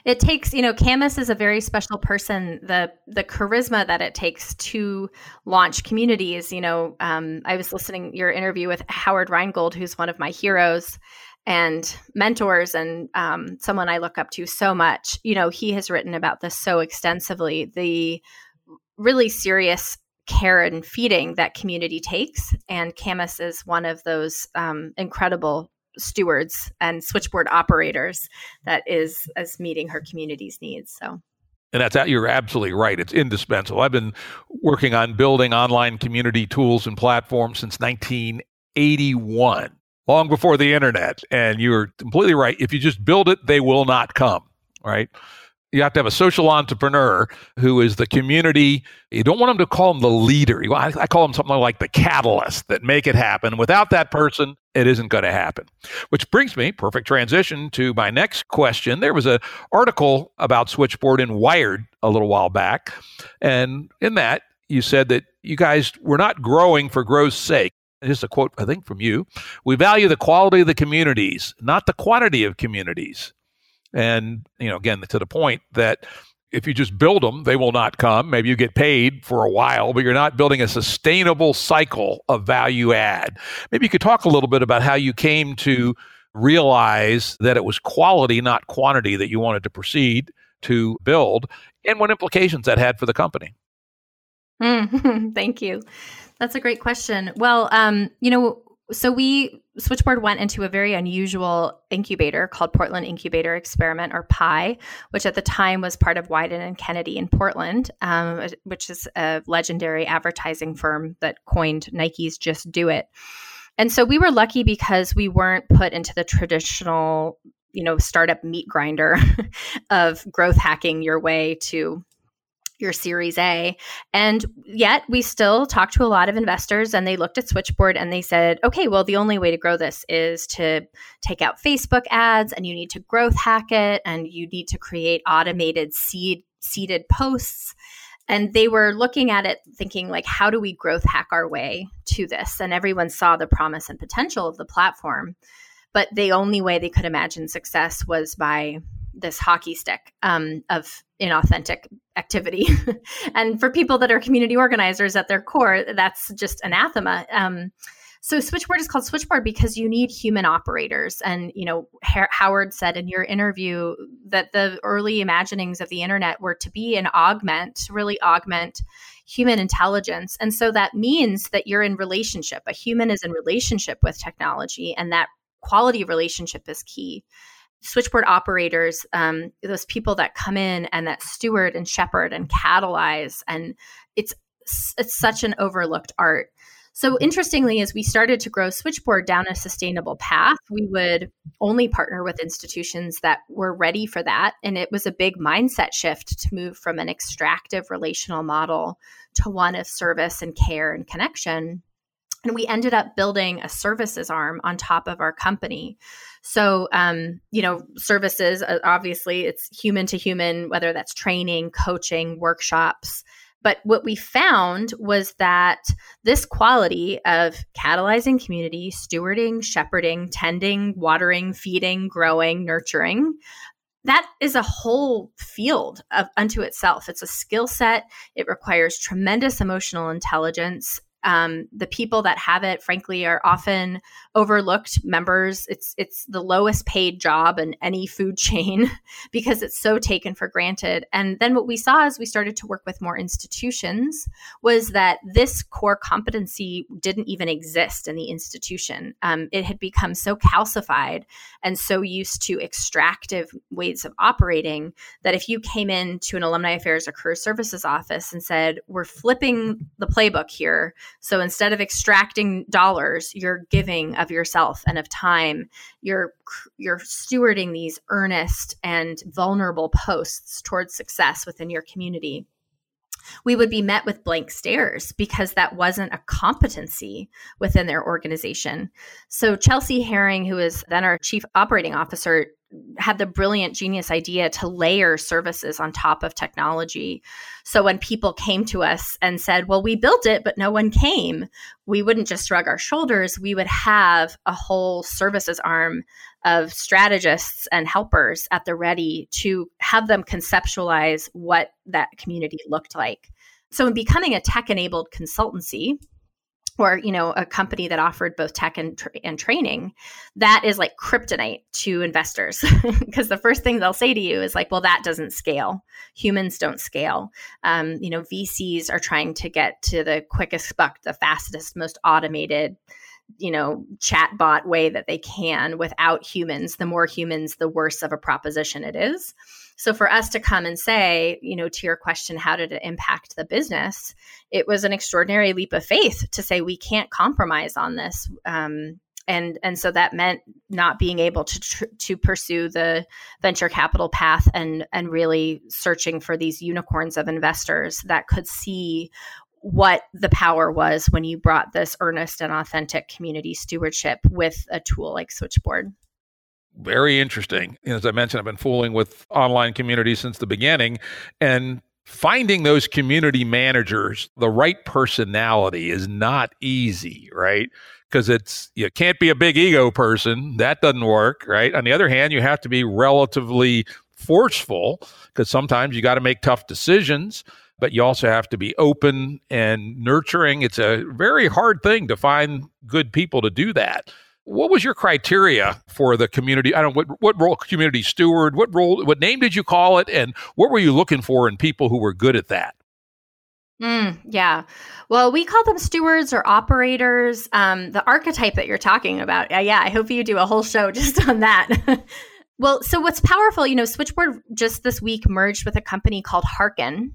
It takes, you know, Camas is a very special person. The the charisma that it takes to launch communities. You know, um, I was listening your interview with Howard Rheingold, who's one of my heroes and mentors, and um, someone I look up to so much. You know, he has written about this so extensively. The really serious care and feeding that community takes, and Camas is one of those um, incredible stewards and switchboard operators that is as meeting her community's needs. So and that's you're absolutely right. It's indispensable. I've been working on building online community tools and platforms since 1981, long before the internet. And you're completely right. If you just build it, they will not come. Right you have to have a social entrepreneur who is the community. You don't want them to call them the leader. I, call them something like the catalyst that make it happen. Without that person, it isn't going to happen. Which brings me, perfect transition to my next question. There was an article about Switchboard in Wired a little while back. And in that, you said that you guys were not growing for growth's sake. Just a quote, I think, from you. We value the quality of the communities, not the quantity of communities. And, you know, again, to the point that if you just build them, they will not come. Maybe you get paid for a while, but you're not building a sustainable cycle of value add. Maybe you could talk a little bit about how you came to realize that it was quality, not quantity, that you wanted to proceed to build, and what implications that had for the company. Mm, [LAUGHS] thank you. That's a great question. Well, um, you know, so we Switchboard went into a very unusual incubator called Portland Incubator Experiment, or PI, which at the time was part of Wieden and Kennedy in Portland, um, which is a legendary advertising firm that coined Nike's "Just Do It." And so we were lucky because we weren't put into the traditional, you know, startup meat grinder [LAUGHS] of growth hacking your way to your Series A. And yet we still talked to a lot of investors and they looked at Switchboard and they said, okay, well, the only way to grow this is to take out Facebook ads and you need to growth hack it and you need to create automated seed seeded posts. And they were looking at it thinking, like, how do we growth hack our way to this? And everyone saw the promise and potential of the platform. But the only way they could imagine success was by this hockey stick um, of inauthentic activity. [LAUGHS] and for people that are community organizers at their core, that's just anathema. Um, So Switchboard is called Switchboard because you need human operators. And, you know, Howard said in your interview that the early imaginings of the internet were to be an augment, really augment human intelligence. And so that means that you're in relationship. A human is in relationship with technology, and that quality relationship is key. Switchboard operators, um, those people that come in and that steward and shepherd and catalyze, and it's it's such an overlooked art. So interestingly, as we started to grow Switchboard down a sustainable path, we would only partner with institutions that were ready for that. And it was a big mindset shift to move from an extractive relational model to one of service and care and connection. And we ended up building a services arm on top of our company. So, um, you know, services, uh, obviously, it's human to human, whether that's training, coaching, workshops, but what we found was that this quality of catalyzing community, stewarding, shepherding, tending, watering, feeding, growing, nurturing, that is a whole field of, unto itself. It's a skill set. It requires tremendous emotional intelligence um, the people that have it, frankly, are often overlooked members. It's it's the lowest paid job in any food chain [LAUGHS] because it's so taken for granted. And then what we saw as we started to work with more institutions was that this core competency didn't even exist in the institution. Um, it had become so calcified and so used to extractive ways of operating that if you came into an alumni affairs or career services office and said, "We're flipping the playbook here," So instead of extracting dollars, you're giving of yourself and of time. You're you're stewarding these earnest and vulnerable posts towards success within your community we would be met with blank stares because that wasn't a competency within their organization. So, Chelsea Herring, who is then our chief operating officer, had the brilliant genius idea to layer services on top of technology. So when people came to us and said, Well, we built it, but no one came, we wouldn't just shrug our shoulders. We would have a whole services arm of strategists and helpers at the ready to have them conceptualize what that community looked like. So, in becoming a tech enabled consultancy, or you know a company that offered both tech and, tra- and training that is like kryptonite to investors. [LAUGHS] Because the first thing they'll say to you is like well that doesn't scale. Humans don't scale. Um, you know vcs are trying to get to the quickest buck the fastest most automated you know chatbot way that they can. Without humans the more humans the worse of a proposition it is so for us to come and say, you know, to your question, how did it impact the business? It was an extraordinary leap of faith to say we can't compromise on this. Um, and and so that meant not being able to tr- to pursue the venture capital path and and really searching for these unicorns of investors that could see what the power was when you brought this earnest and authentic community stewardship with a tool like switchboard very interesting. As I mentioned, I've been fooling with online communities since the beginning and finding those community managers, the right personality is not easy, right? Because it's you can't be a big ego person. That doesn't work, right? On the other hand, you have to be relatively forceful because sometimes you got to make tough decisions but you also have to be open and nurturing. It's a very hard thing to find good people to do that. What was your criteria for the community? I don't know what, what role community steward, what role, what name did you call it? And what were you looking for in people who were good at that? Mm, yeah. Well, we call them stewards or operators. Um, the archetype that you're talking about. Uh, yeah, I hope you do a whole show [LAUGHS] just on that. [LAUGHS] well, so what's powerful, you know, Switchboard just this week merged with a company called Hearken.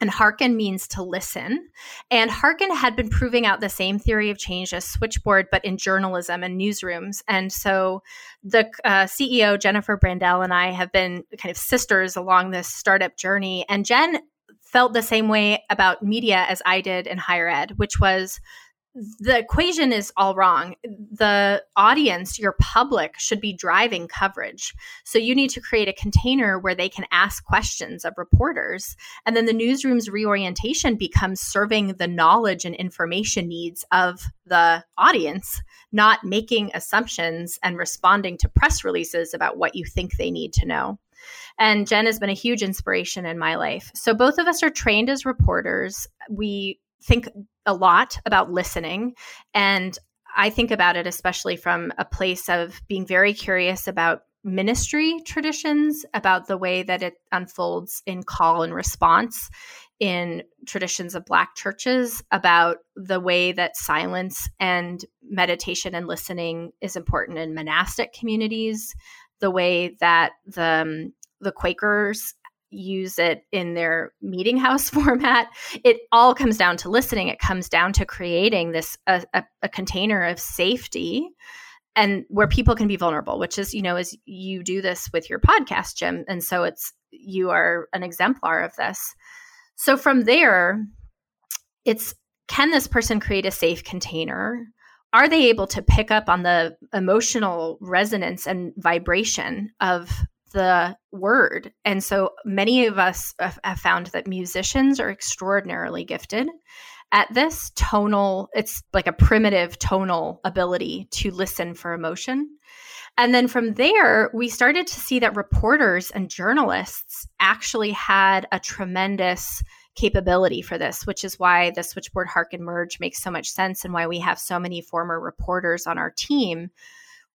And hearken means to listen. And hearken had been proving out the same theory of change as switchboard, but in journalism and newsrooms. And so the uh, CEO, Jennifer Brandel, and I have been kind of sisters along this startup journey. And Jen felt the same way about media as I did in higher ed, which was the equation is all wrong. The audience, your public, should be driving coverage. So you need to create a container where they can ask questions of reporters. And then the newsroom's reorientation becomes serving the knowledge and information needs of the audience, not making assumptions and responding to press releases about what you think they need to know. And Jen has been a huge inspiration in my life. So both of us are trained as reporters. We think a lot about listening. And I think about it especially from a place of being very curious about ministry traditions, about the way that it unfolds in call and response in traditions of Black churches, about the way that silence and meditation and listening is important in monastic communities, the way that the, um, the Quakers use it in their meeting house [LAUGHS] format. It all comes down to listening. It comes down to creating this a, a, a container of safety and where people can be vulnerable, which is, you know, as you do this with your podcast, Jim. And so it's you are an exemplar of this. So from there, it's can this person create a safe container? Are they able to pick up on the emotional resonance and vibration of the word. And so many of us have found that musicians are extraordinarily gifted at this tonal, it's like a primitive tonal ability to listen for emotion. And then from there, we started to see that reporters and journalists actually had a tremendous capability for this, which is why the switchboard Hearken merge makes so much sense and why we have so many former reporters on our team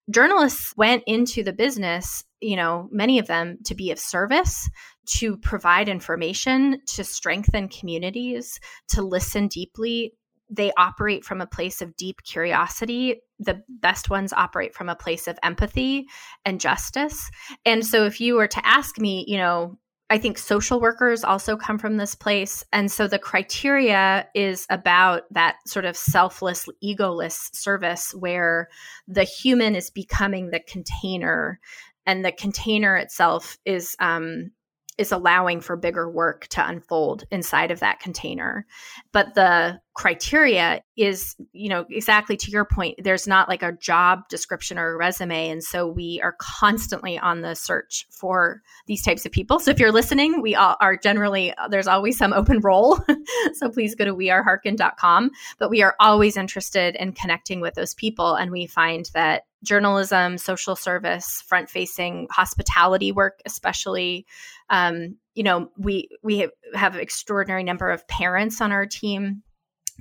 journalists went into the business, you know, many of them to be of service, to provide information, to strengthen communities, to listen deeply. They operate from a place of deep curiosity. The best ones operate from a place of empathy and justice. And so, if you were to ask me, you know, I think social workers also come from this place. And so the criteria is about that sort of selfless, egoless service where the human is becoming the container and the container itself is um, is allowing for bigger work to unfold inside of that container. But the criteria is, you know, exactly to your point, there's not like a job description or a resume. And so we are constantly on the search for these types of people. So if you're listening, we are generally, there's always some open role. [LAUGHS] so please go to wearehearken.com. But we are always interested in connecting with those people. And we find that journalism, social service, front facing hospitality work, especially. Um, you know, we we have extraordinary number of parents on our team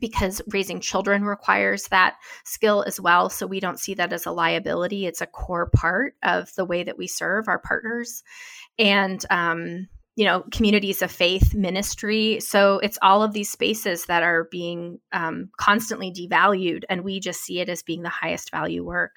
because raising children requires that skill as well. So we don't see that as a liability. It's a core part of the way that we serve our partners. And um, you know communities of faith ministry so it's all of these spaces that are being um, constantly devalued and we just see it as being the highest value work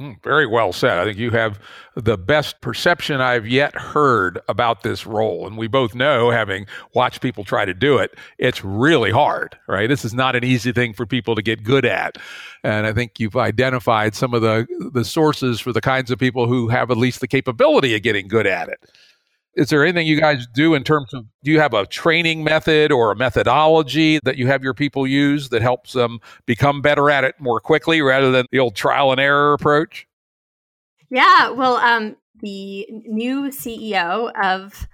Mm, very well said. I think you have the best perception I've yet heard about this role. And we both know, having watched people try to do it, it's really hard, right? This is not an easy thing for people to get good at. And I think you've identified some of the, the sources for the kinds of people who have at least the capability of getting good at it is there anything you guys do in terms of do you have a training method or a methodology that you have your people use that helps them become better at it more quickly rather than the old trial and error approach yeah well um, the new ceo of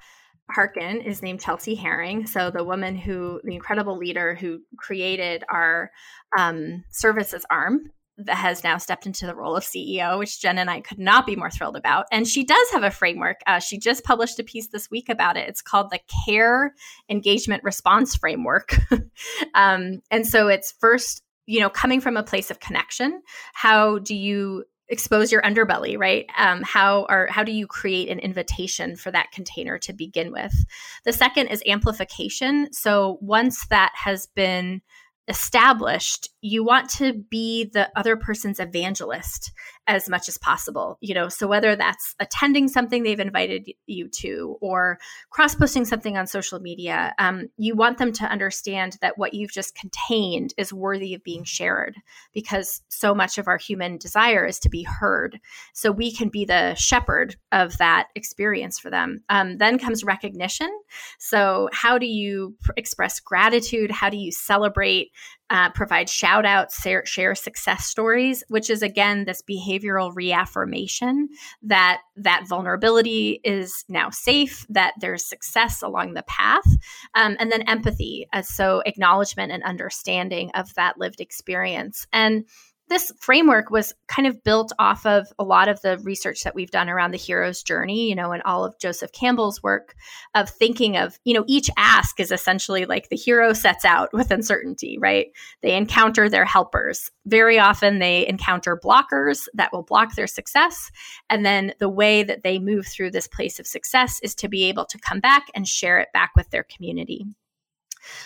Hearken is named Chelsea Herring. So the woman who, the incredible leader who created our um, services arm has now stepped into the role of CEO, which Jen and I could not be more thrilled about. And she does have a framework. Uh, she just published a piece this week about it. It's called the Care Engagement Response Framework. [LAUGHS] um, and so it's first, you know, coming from a place of connection. How do you expose your underbelly right um, how are how do you create an invitation for that container to begin with the second is amplification so once that has been established, you want to be the other person's evangelist as much as possible. You know, so whether that's attending something they've invited you to or cross posting something on social media, um, you want them to understand that what you've just contained is worthy of being shared because so much of our human desire is to be heard. So we can be the shepherd of that experience for them. Um, then comes recognition. So, how do you pr- express gratitude? How do you celebrate? Uh, provide shout outs, share, share success stories, which is again this behavioral reaffirmation that that vulnerability is now safe, that there's success along the path, um, and then empathy, uh, so acknowledgement and understanding of that lived experience. And this framework was kind of built off of a lot of the research that we've done around the hero's journey, you know, and all of Joseph Campbell's work of thinking of, you know, each ask is essentially like the hero sets out with uncertainty, right? They encounter their helpers. Very often they encounter blockers that will block their success. And then the way that they move through this place of success is to be able to come back and share it back with their community.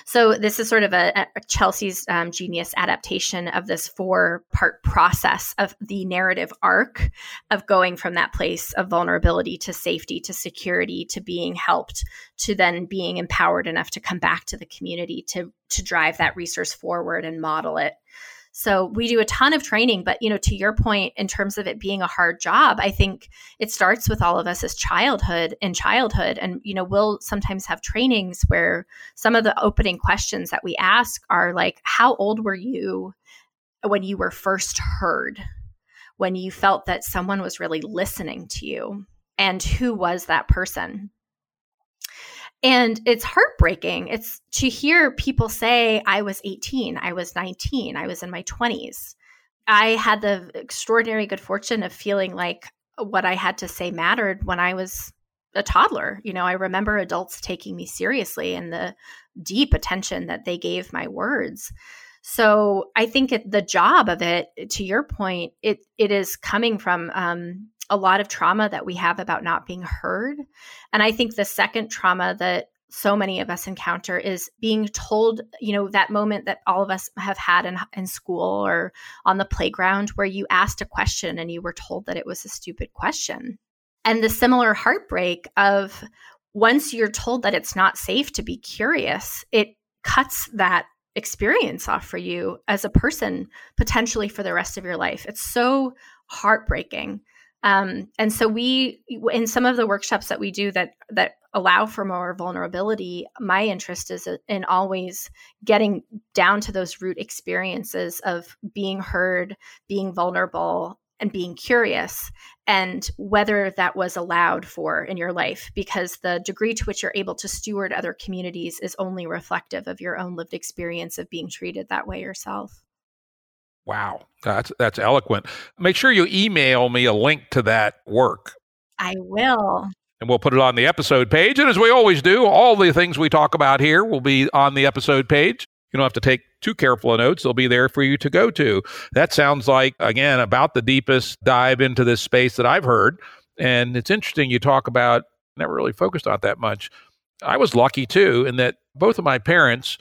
So this is sort of a, a Chelsea's um, genius adaptation of this four part process of the narrative arc of going from that place of vulnerability to safety to security to being helped to then being empowered enough to come back to the community to to drive that resource forward and model it. So we do a ton of training, but you know, to your point, in terms of it being a hard job, I think it starts with all of us as childhood in childhood. And you know, we'll sometimes have trainings where some of the opening questions that we ask are like, how old were you when you were first heard? When you felt that someone was really listening to you? And who was that person? And it's heartbreaking. It's to hear people say, I was 18, I was 19, I was in my 20s. I had the extraordinary good fortune of feeling like what I had to say mattered when I was a toddler. You know, I remember adults taking me seriously and the deep attention that they gave my words. So I think it, the job of it, to your point, it it is coming from um, a lot of trauma that we have about not being heard. And I think the second trauma that so many of us encounter is being told, you know, that moment that all of us have had in, in school or on the playground where you asked a question and you were told that it was a stupid question. And the similar heartbreak of once you're told that it's not safe to be curious, it cuts that experience off for you as a person potentially for the rest of your life. It's so heartbreaking. Um, and so we, in some of the workshops that we do that that allow for more vulnerability, my interest is in always getting down to those root experiences of being heard, being vulnerable, and being curious, and whether that was allowed for in your life, because the degree to which you're able to steward other communities is only reflective of your own lived experience of being treated that way yourself. Wow, that's that's eloquent. Make sure you email me a link to that work. I will. And we'll put it on the episode page. And as we always do, all the things we talk about here will be on the episode page. You don't have to take too careful of notes. They'll be there for you to go to. That sounds like, again, about the deepest dive into this space that I've heard. And it's interesting you talk about, never really focused on that much. I was lucky too, in that both of my parents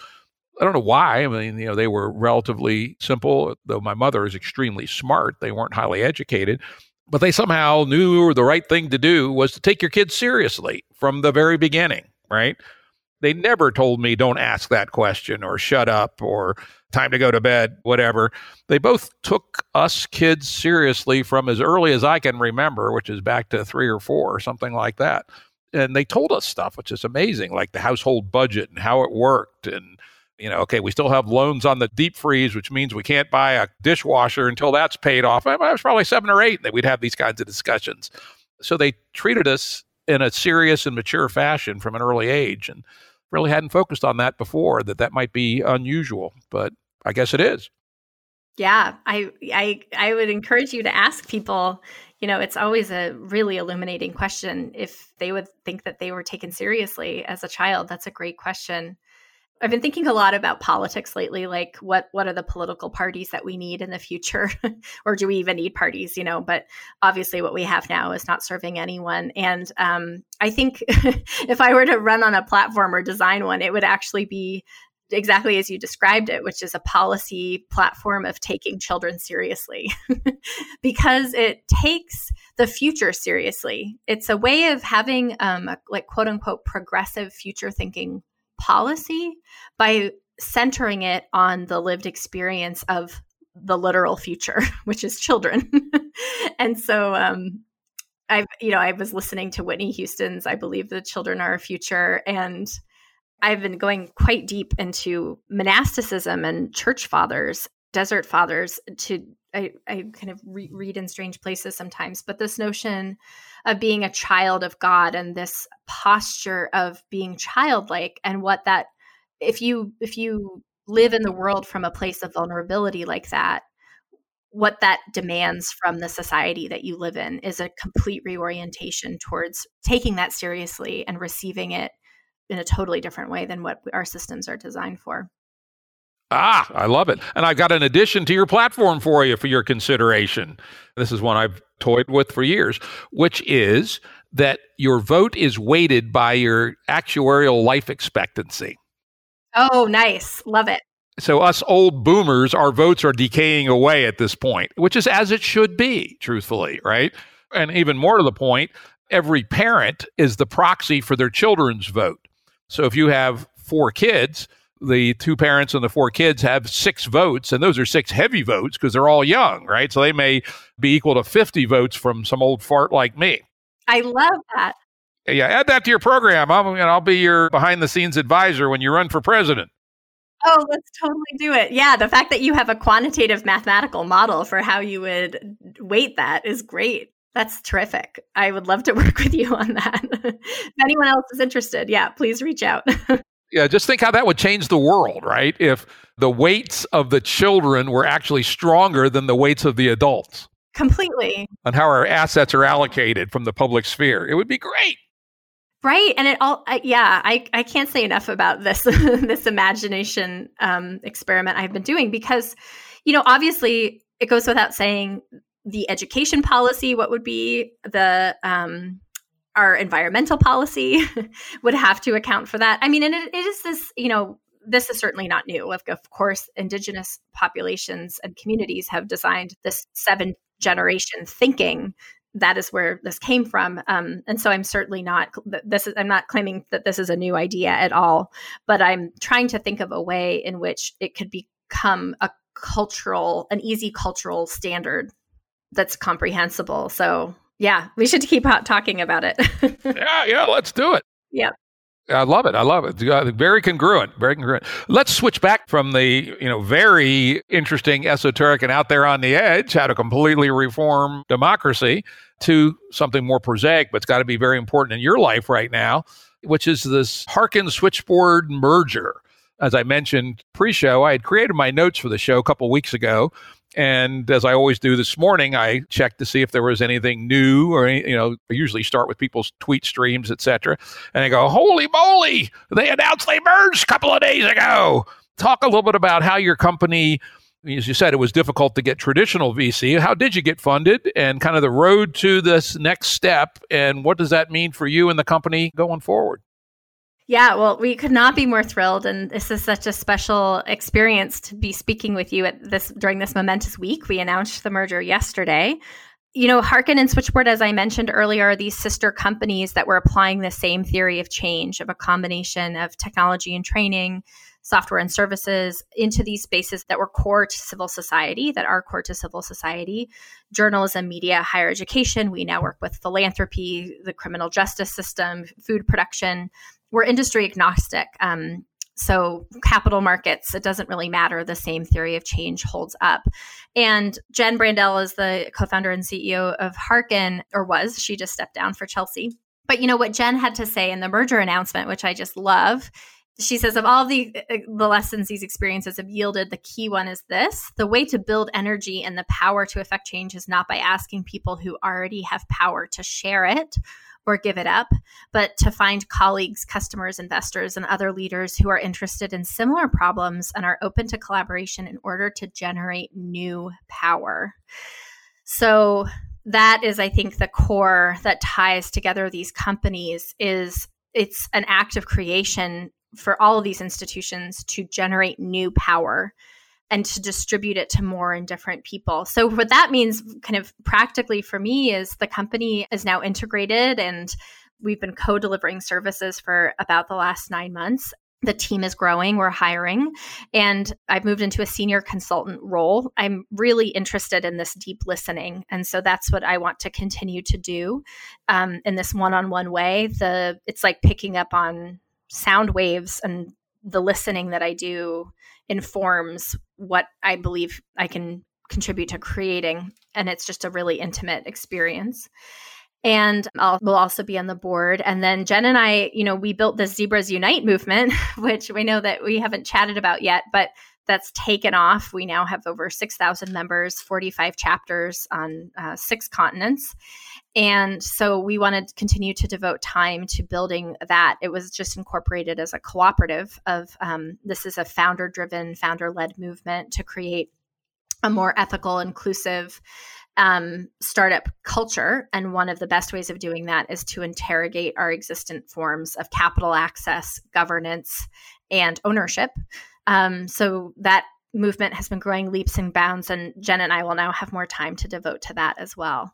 I don't know why. I mean, you know, they were relatively simple, though my mother is extremely smart. They weren't highly educated, but they somehow knew the right thing to do was to take your kids seriously from the very beginning, right? They never told me, don't ask that question or shut up or time to go to bed, whatever. They both took us kids seriously from as early as I can remember, which is back to three or four, or something like that. And they told us stuff, which is amazing, like the household budget and how it worked and you know, okay, we still have loans on the deep freeze, which means we can't buy a dishwasher until that's paid off. I was probably seven or eight that we'd have these kinds of discussions. So they treated us in a serious and mature fashion from an early age, and really hadn't focused on that before. That that might be unusual, but I guess it is. Yeah, I I I would encourage you to ask people. You know, it's always a really illuminating question. If they would think that they were taken seriously as a child, that's a great question. I've been thinking a lot about politics lately, like what what are the political parties that we need in the future, [LAUGHS] or do we even need parties? You know, but obviously, what we have now is not serving anyone. And um, I think [LAUGHS] if I were to run on a platform or design one, it would actually be exactly as you described it, which is a policy platform of taking children seriously, [LAUGHS] because it takes the future seriously. It's a way of having um, a, like quote unquote progressive future thinking policy by centering it on the lived experience of the literal future, [LAUGHS] which is children. [LAUGHS] and so um, I've, you know, I was listening to Whitney Houston's I Believe the Children Are Our Future. And I've been going quite deep into monasticism and church fathers, desert fathers to I, I kind of re- read in strange places sometimes, but this notion of being a child of God and this posture of being childlike and what that if you if you live in the world from a place of vulnerability like that what that demands from the society that you live in is a complete reorientation towards taking that seriously and receiving it in a totally different way than what our systems are designed for. Ah, I love it. And I've got an addition to your platform for you for your consideration. This is one I've toyed with for years, which is that your vote is weighted by your actuarial life expectancy. Oh, nice. Love it. So, us old boomers, our votes are decaying away at this point, which is as it should be, truthfully, right? And even more to the point, every parent is the proxy for their children's vote. So, if you have four kids, the two parents and the four kids have six votes, and those are six heavy votes because they're all young, right? So, they may be equal to 50 votes from some old fart like me. I love that. Yeah, add that to your program. I'm, know, I'll be your behind the scenes advisor when you run for president. Oh, let's totally do it. Yeah, the fact that you have a quantitative mathematical model for how you would weight that is great. That's terrific. I would love to [LAUGHS] work with you on that. if anyone else is interested, yeah, please reach out. [LAUGHS] yeah, just think how that would change the world, right? If the weights of the children were actually stronger than the weights of the adults. Completely. On how our assets are allocated from the public sphere. It would be great. Right, and it all I, yeah, I I can't say enough about this [LAUGHS] this imagination um, experiment I've been doing because, you know, obviously it goes without saying the education policy, what would be the um, our environmental policy [LAUGHS] would have to account for that. I mean, and it, it is this, you know, this is certainly not new. Of, of course, indigenous populations and communities have designed this seven generation thinking that is where this came from. Um, and so I'm certainly not this is I'm not claiming that this is a new idea at all, but I'm trying to think of a way in which it could become a cultural, an easy cultural standard that's comprehensible. So yeah, we should keep talking about it. [LAUGHS] yeah, yeah, let's do it. Yeah. I love it. I love it. Uh, very congruent. Very congruent. Let's switch back from the you know very interesting, esoteric, and out there on the edge how to completely reform democracy to something more prosaic, but it's got to be very important in your life right now, which is this Hearken switchboard merger. As I mentioned pre-show, I had created my notes for the show a couple weeks ago, and as I always do this morning, I checked to see if there was anything new or, any, you know, I usually start with people's tweet streams, etc. And I go, holy moly, they announced they merged a couple of days ago. Talk a little bit about how your company, as you said, it was difficult to get traditional VC. How did you get funded and kind of the road to this next step? And what does that mean for you and the company going forward? Yeah, well, we could not be more thrilled, and this is such a special experience to be speaking with you at this during this momentous week. We announced the merger yesterday. You know, Hearken and Switchboard, as I mentioned earlier, are these sister companies that were applying the same theory of change of a combination of technology and training, software and services into these spaces that were core to civil society, that are core to civil society journalism, media, higher education. We now work with philanthropy, the criminal justice system, food production we're industry agnostic. Um, so capital markets, it doesn't really matter. The same theory of change holds up. And Jen Brandel is the co-founder and CEO of Hearken, or was. She just stepped down for Chelsea. But you know what Jen had to say in the merger announcement, which I just love. She says of all the uh, the lessons these experiences have yielded, the key one is this: the way to build energy and the power to affect change is not by asking people who already have power to share it or give it up, but to find colleagues, customers, investors, and other leaders who are interested in similar problems and are open to collaboration in order to generate new power. So that is I think the core that ties together these companies is it's an act of creation for all of these institutions to generate new power and to distribute it to more and different people. So, what that means, kind of practically for me, is the company is now integrated and we've been co delivering services for about the last nine months. The team is growing, we're hiring, and I've moved into a senior consultant role. I'm really interested in this deep listening. And so that's what I want to continue to do um, in this one on one way. The It's like picking up on sound waves and the listening that I do informs what I believe I can contribute to creating. And it's just a really intimate experience. And I'll will also be on the board. And then Jen and I, you know, we built the Zebras Unite movement, [LAUGHS] which we know that we haven't chatted about yet, but that's taken off. We now have over 6,000 members, 45 chapters on uh, six continents. And so we wanted to continue to devote time to building that. It was just incorporated as a cooperative of um, this is a founder driven, founder led movement to create a more ethical, inclusive um, startup culture. And one of the best ways of doing that is to interrogate our existent forms of capital access, governance, and ownership. Um, so that movement has been growing leaps and bounds, and Jen and I will now have more time to devote to that as well.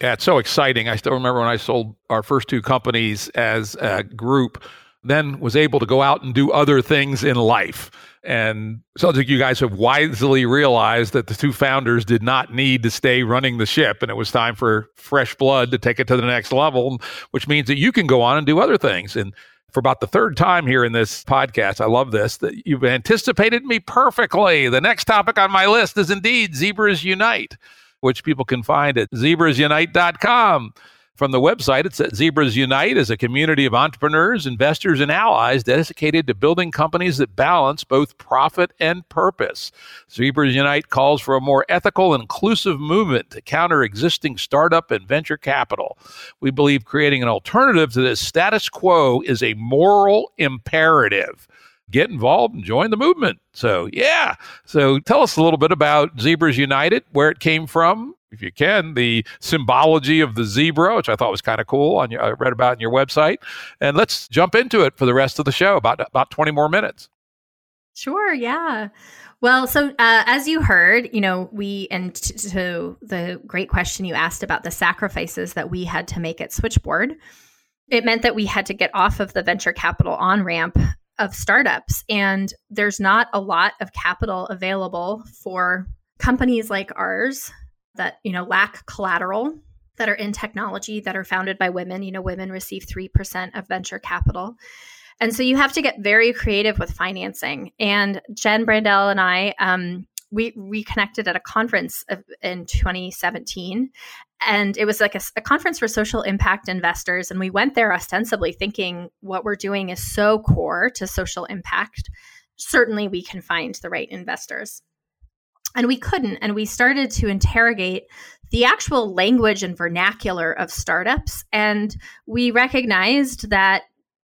Yeah, it's so exciting. I still remember when I sold our first two companies as a group, then was able to go out and do other things in life. And sounds like you guys have wisely realized that the two founders did not need to stay running the ship, and it was time for fresh blood to take it to the next level, which means that you can go on and do other things. And for about the third time here in this podcast. I love this that you've anticipated me perfectly. The next topic on my list is indeed Zebras Unite, which people can find at zebrasunite.com. From the website, it says Zebras Unite is a community of entrepreneurs, investors, and allies dedicated to building companies that balance both profit and purpose. Zebras Unite calls for a more ethical, inclusive movement to counter existing startup and venture capital. We believe creating an alternative to this status quo is a moral imperative get involved and join the movement. So, yeah. So, tell us a little bit about Zebras United, where it came from, if you can, the symbology of the zebra, which I thought was kind of cool. On your, I read about in your website, and let's jump into it for the rest of the show. About about twenty more minutes. Sure. Yeah. Well, so uh, as you heard, you know, we and t- to the great question you asked about the sacrifices that we had to make at Switchboard, it meant that we had to get off of the venture capital on ramp of startups, and there's not a lot of capital available for companies like ours that you know lack collateral that are in technology that are founded by women. You know women receive 3% of venture capital. And so you have to get very creative with financing. And jen brandel and i um, we reconnected at a conference in 2017 and it was like a, a, conference for social impact investors. And we went there ostensibly thinking what we're doing is so core to social impact. Certainly we can find the right investors and we couldn't. And we started to interrogate the actual language and vernacular of startups. And we recognized that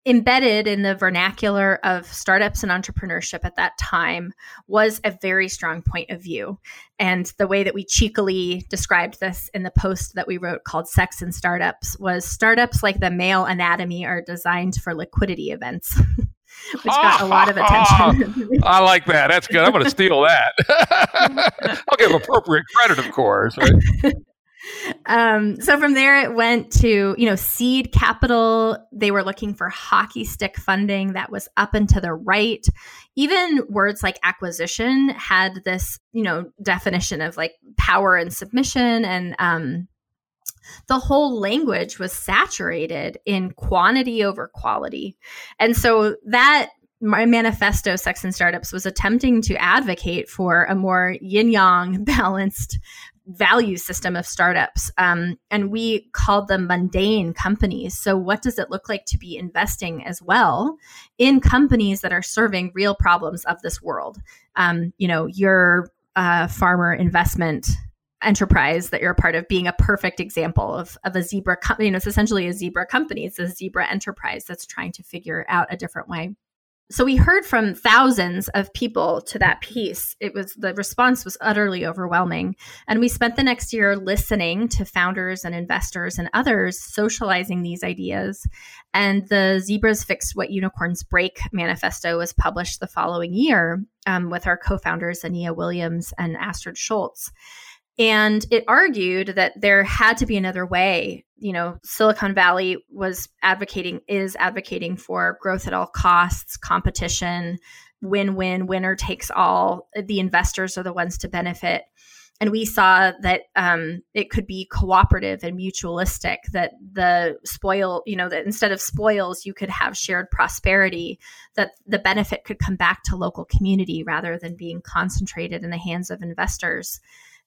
embedded in the vernacular of startups and entrepreneurship at that time was a very strong point of view. And the way that we cheekily described this in the post that we wrote called Sex and Startups was startups like the male anatomy are designed for liquidity events. [LAUGHS] [LAUGHS] which got a lot of attention. [LAUGHS] I like that. That's good. I'm going to steal that. [LAUGHS] I'll give appropriate credit, of course. Right? Um, so from there, it went to you know seed capital. They were looking for hockey stick funding that was up and to the right. Even words like acquisition had this you know definition of like power and submission and um, the whole language was saturated in quantity over quality. And so that my manifesto, Sex and Startups, was attempting to advocate for a more yin yang [LAUGHS] balanced value system of startups. Um, and we called them mundane companies. So, what does it look like to be investing as well in companies that are serving real problems of this world? Um, you know, your uh, farmer investment enterprise that you're a part of being a perfect example of, of a zebra company. You know, it's essentially a zebra company. It's a zebra enterprise that's trying to figure out a different way. So we heard from thousands of people to that piece. It was the response was utterly overwhelming. And we spent the next year listening to founders and investors and others socializing these ideas. And the Zebras Fix What Unicorns Break manifesto was published the following year um, with our co founders, Aniyia Williams and Astrid Scholz. And it argued that there had to be another way. You know, Silicon Valley was advocating, is advocating for growth at all costs, competition, win win, winner takes all. The investors are the ones to benefit. And we saw that um, it could be cooperative and mutualistic, that the spoil, you know, that instead of spoils, you could have shared prosperity, that the benefit could come back to local community rather than being concentrated in the hands of investors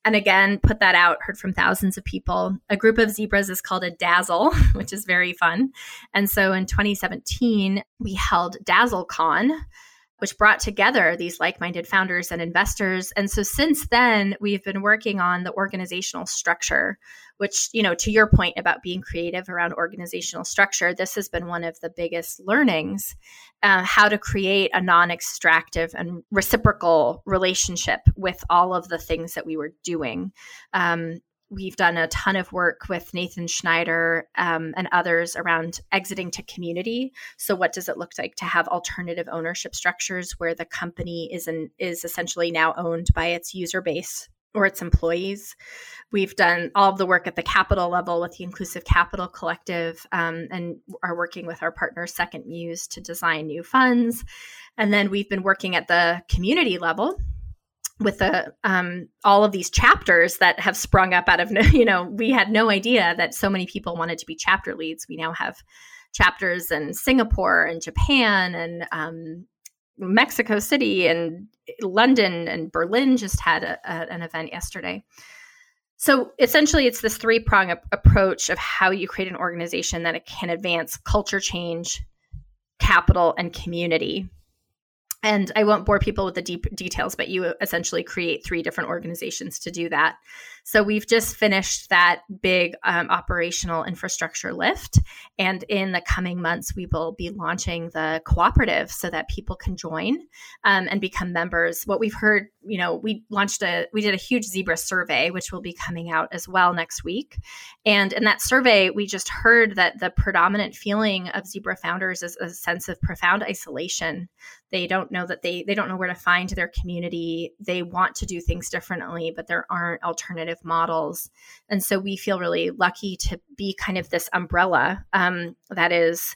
and again put that out heard from thousands of people. A group of zebras is called a dazzle [LAUGHS] which is very fun. And so in 2017 we held dazzlecon which brought together these like minded founders and investors. And so since then, we've been working on the organizational structure, which, you know, to your point about being creative around organizational structure, this has been one of the biggest learnings uh, how to create a non extractive and reciprocal relationship with all of the things that we were doing. Um, we've done a ton of work with Nathan Schneider um, and others around exiting to community. So, what does it look like to have alternative ownership structures where the company is an, is essentially now owned by its user base or its employees? We've done all of the work at the capital level with the Inclusive Capital Collective um, and are working with our partner Second Muse to design new funds. And then we've been working at the community level with the um, all of these chapters that have sprung up out of [LAUGHS] you know we had no idea that so many people wanted to be chapter leads. We now have chapters in singapore and japan and um, mexico city and london and berlin just had a, a, an event yesterday. So essentially it's this three prong approach of how you create an organization that it can advance culture change capital and community and I won't bore people with the deep details, but you essentially create three different organizations to do that. So we've just finished that big um, operational infrastructure lift. And in the coming months, we will be launching the cooperative so that people can join um, and become members. What we've heard, you know, we launched a, we did a huge zebra survey, which will be coming out as well next week. And in that survey, we just heard that the predominant feeling of zebra founders is a sense of profound isolation. They don't know that they, they don't know where to find their community. They want to do things differently, but there aren't alternative models. And so we feel really lucky to be kind of this umbrella um, that is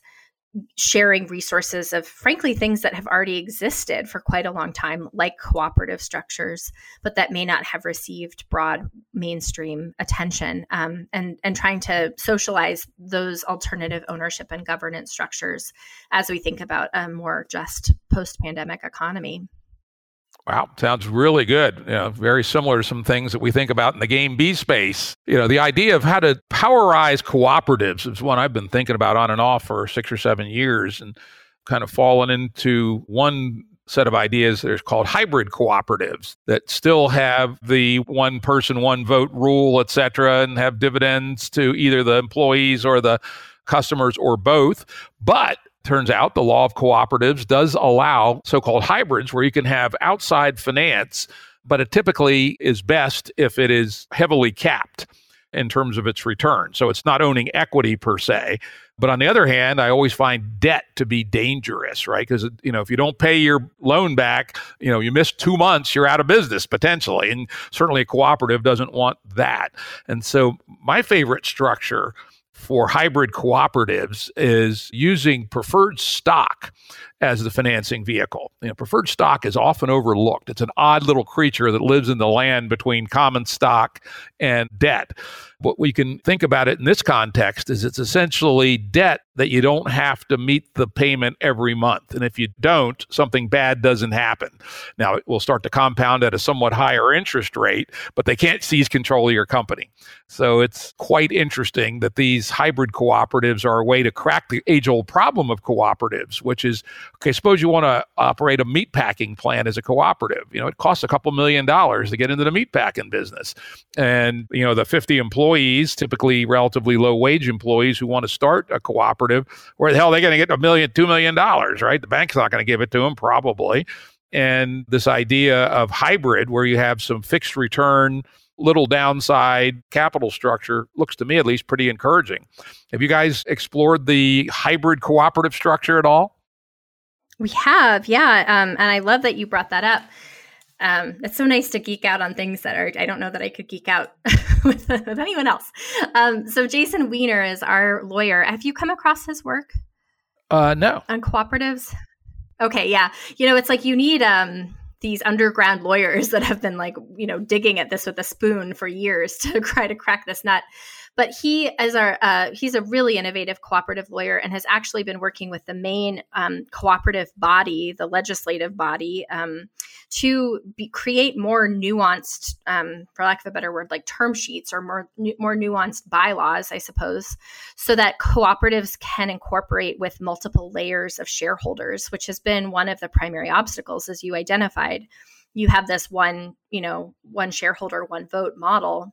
sharing resources of frankly things that have already existed for quite a long time like cooperative structures but that may not have received broad mainstream attention um, and and trying to socialize those alternative ownership and governance structures as we think about a more just post-pandemic economy Wow, sounds really good. You know, very similar to some things that we think about in the game B space. You know, the idea of how to powerize cooperatives is one I've been thinking about on and off for six or seven years and kind of fallen into one set of ideas that are called hybrid cooperatives that still have the one person, one vote rule, et cetera, and have dividends to either the employees or the customers or both. But Turns out the law of cooperatives does allow so called hybrids where you can have outside finance, but it typically is best if it is heavily capped in terms of its return. So it's not owning equity per se. But on the other hand, I always find debt to be dangerous, right? Because you know, if you don't pay your loan back, you know, you miss two months, you're out of business potentially, and certainly a cooperative doesn't want that. And so, my favorite structure for hybrid cooperatives is using preferred stock as the financing vehicle. You know, preferred stock is often overlooked. It's an odd little creature that lives in the land between common stock and debt. What we can think about it in this context is it's essentially debt that you don't have to meet the payment every month. And if you don't, something bad doesn't happen. Now, it will start to compound at a somewhat higher interest rate, but they can't seize control of your company. So it's quite interesting that these hybrid cooperatives are a way to crack the age old problem of cooperatives, which is okay, suppose you want to operate a meat packing plant as a cooperative. You know, it costs a couple million dollars to get into the meat packing business. And, you know, the 50 employees typically relatively low wage employees who want to start a cooperative, where the hell are they going to get a million, two million dollars, right? The bank's not going to give it to them, probably. And this idea of hybrid, where you have some fixed return, little downside capital structure, looks to me at least pretty encouraging. Have you guys explored the hybrid cooperative structure at all? We have, yeah. Um, and I love that you brought that up um, it's so nice to geek out on things that are I don't know that I could geek out [LAUGHS] with, with, anyone else. Um, so Jason Wiener is our lawyer. Have you come across his work? Uh, no. On cooperatives. Okay, yeah. You know, it's like you need um, these underground lawyers [LAUGHS] that have been like you know digging at this with a spoon for years [LAUGHS] to try to crack this nut but he as our uh, he's a really innovative cooperative lawyer and has actually been working with the main um, cooperative body the legislative body um, to be, create more nuanced, um, for lack of a better word, like term sheets or more more nuanced bylaws, I suppose, so that cooperatives can incorporate with multiple layers of shareholders, which has been one of the primary obstacles, as you identified. You have this one, you know, one shareholder, one vote model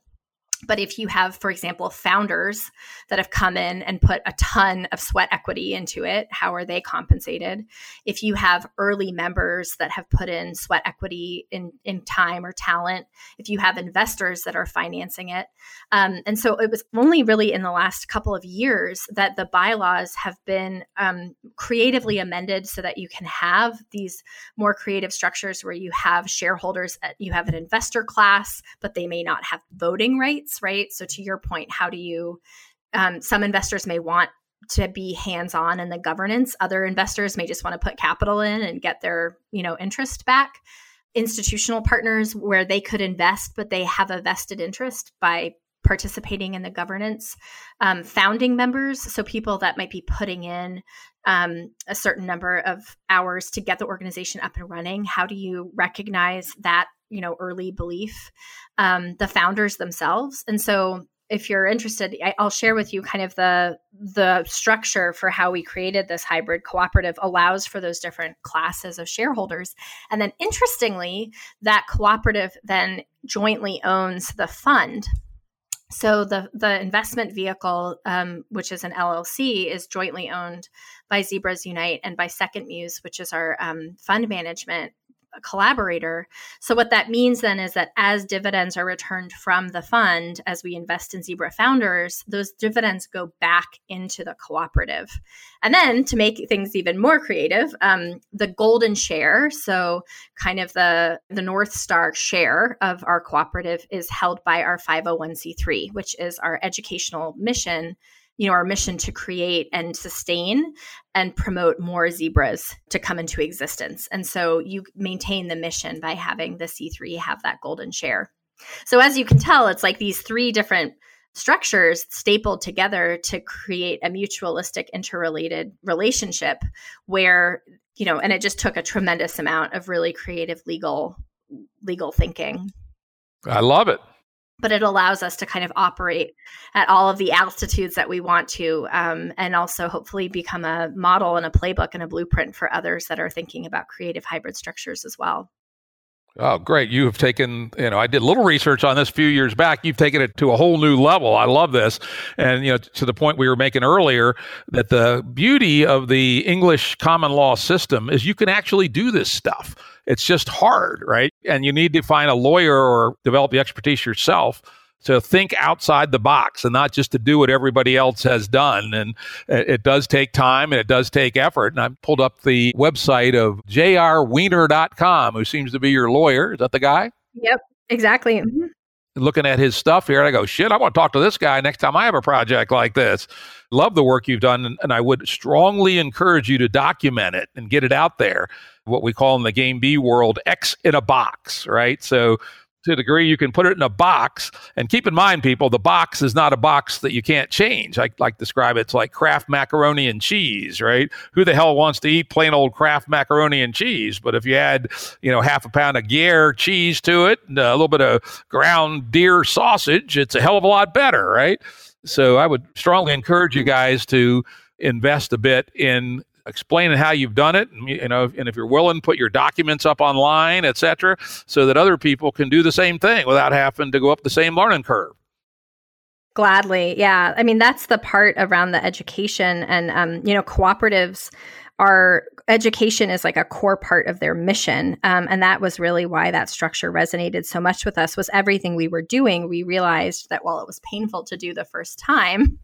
but if you have, for example, founders that have come in and put a ton of sweat equity into it, how are they compensated? If you have early members that have put in sweat equity in, in time or talent, if you have investors that are financing it. Um, and so it was only really in the last couple of years that the bylaws have been um, creatively amended so that you can have these more creative structures where you have shareholders, uh, you have an investor class, but they may not have voting rights right? So, to your point, how do you, um, some investors may want to be hands on in the governance, other investors may just want to put capital in and get their, you know, interest back. Institutional partners where they could invest, but they have a vested interest by participating in the governance. Um, founding members, so people that might be putting in um, a certain number of hours to get the organization up and running. How do you recognize that you know early belief um, the founders themselves and so if you're interested I, i'll share with you kind of the the structure for how we created this hybrid cooperative allows for those different classes of shareholders and then interestingly that cooperative then jointly owns the fund so the the investment vehicle, um, which is an LLC, is jointly owned by Zebras Unite and by Second Muse, which is our um, fund management collaborator. So, what that means then is that as dividends are returned from the fund, as we invest in Zebra founders, those dividends go back into the cooperative. And then to make things even more creative, um, the golden share, so kind of the, the North Star share of our cooperative, is held by our 501c3, which is our educational mission you know our mission to create and sustain and promote more zebras to come into existence. And so you maintain the mission by having the c3 have that golden share. So as you can tell it's like these three different structures stapled together to create a mutualistic interrelated relationship where you know and it just took a tremendous amount of really creative legal legal thinking. I love it but it allows us to kind of operate at all of the altitudes that we want to um, and also hopefully become a model and a playbook and a blueprint for others that are thinking about creative hybrid structures as well Oh, great. You have taken, you know, I did a little research on this a few years back. You've taken it to a whole new level. I love this. And, you know, to the point we were making earlier that the beauty of the English common law system is you can actually do this stuff. It's just hard, right? And you need to find a lawyer or develop the expertise yourself to think outside the box and not just to do what everybody else has done. And it, does take time and it does take effort. And I pulled up the website of jrwiener.com, who seems to be your lawyer. Is that the guy? Yep, exactly. Mm-hmm. Looking at his stuff here, and I go, shit, I want to talk to this guy next time I have a project like this. Love the work you've done, and I would strongly encourage you to document it and get it out there what we call in the game B world X in a box, right? So to a degree you can put it in a box. And keep in mind people the box is not a box that you can't change. I like describe it, it's like Kraft macaroni and cheese right? Who the hell wants to eat plain old Kraft macaroni and cheese? But if you add you know half a pound of Gruyere cheese to it and a little bit of ground deer sausage it's a hell of a lot better right? So i would strongly encourage you guys to invest a bit in explaining how you've done it, and, you know, and if you're willing, put your documents up online, etc., so that other people can do the same thing without having to go up the same learning curve. Gladly, yeah. I mean, that's the part around the education, and um, you know, cooperatives are education is like a core part of their mission um, and that was really why that structure resonated so much with us was everything we were doing we realized that while it was painful to do the first time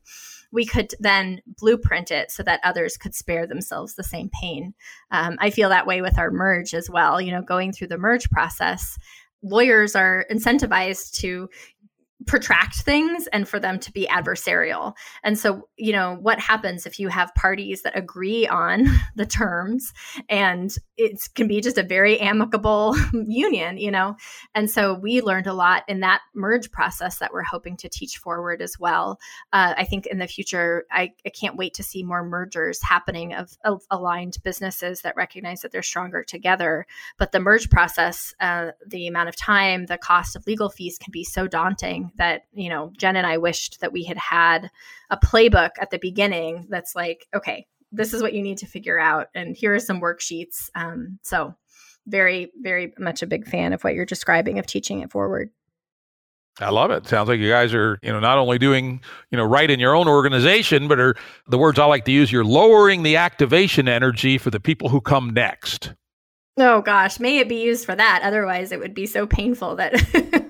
we could then blueprint it so that others could spare themselves the same pain. Um, I feel that way with our merge as well. You know, going through the merge process, lawyers are incentivized to protract things and for them to be adversarial. And so, you know, what happens if you have parties that agree on [LAUGHS] the terms and it can be just a very amicable [LAUGHS] union, you know? And so we learned a lot in that merge process that we're hoping to teach forward as well. Uh, I think in the future, I, I, can't wait to see more mergers happening of, of, aligned businesses that recognize that they're stronger together. But the merge process, uh, the amount of time, the cost of legal fees can be so daunting that you know jen and i wished that we had had a playbook at the beginning that's like okay this is what you need to figure out and here are some worksheets um, so very very much a big fan of what you're describing of teaching it forward I love it. Sounds like you guys are, you know, not only doing, you know, right in your own organization, but are the words I like to use, you're lowering the activation energy for the people who come next. Oh gosh, may it be used for that. Otherwise, it would be so painful that [LAUGHS]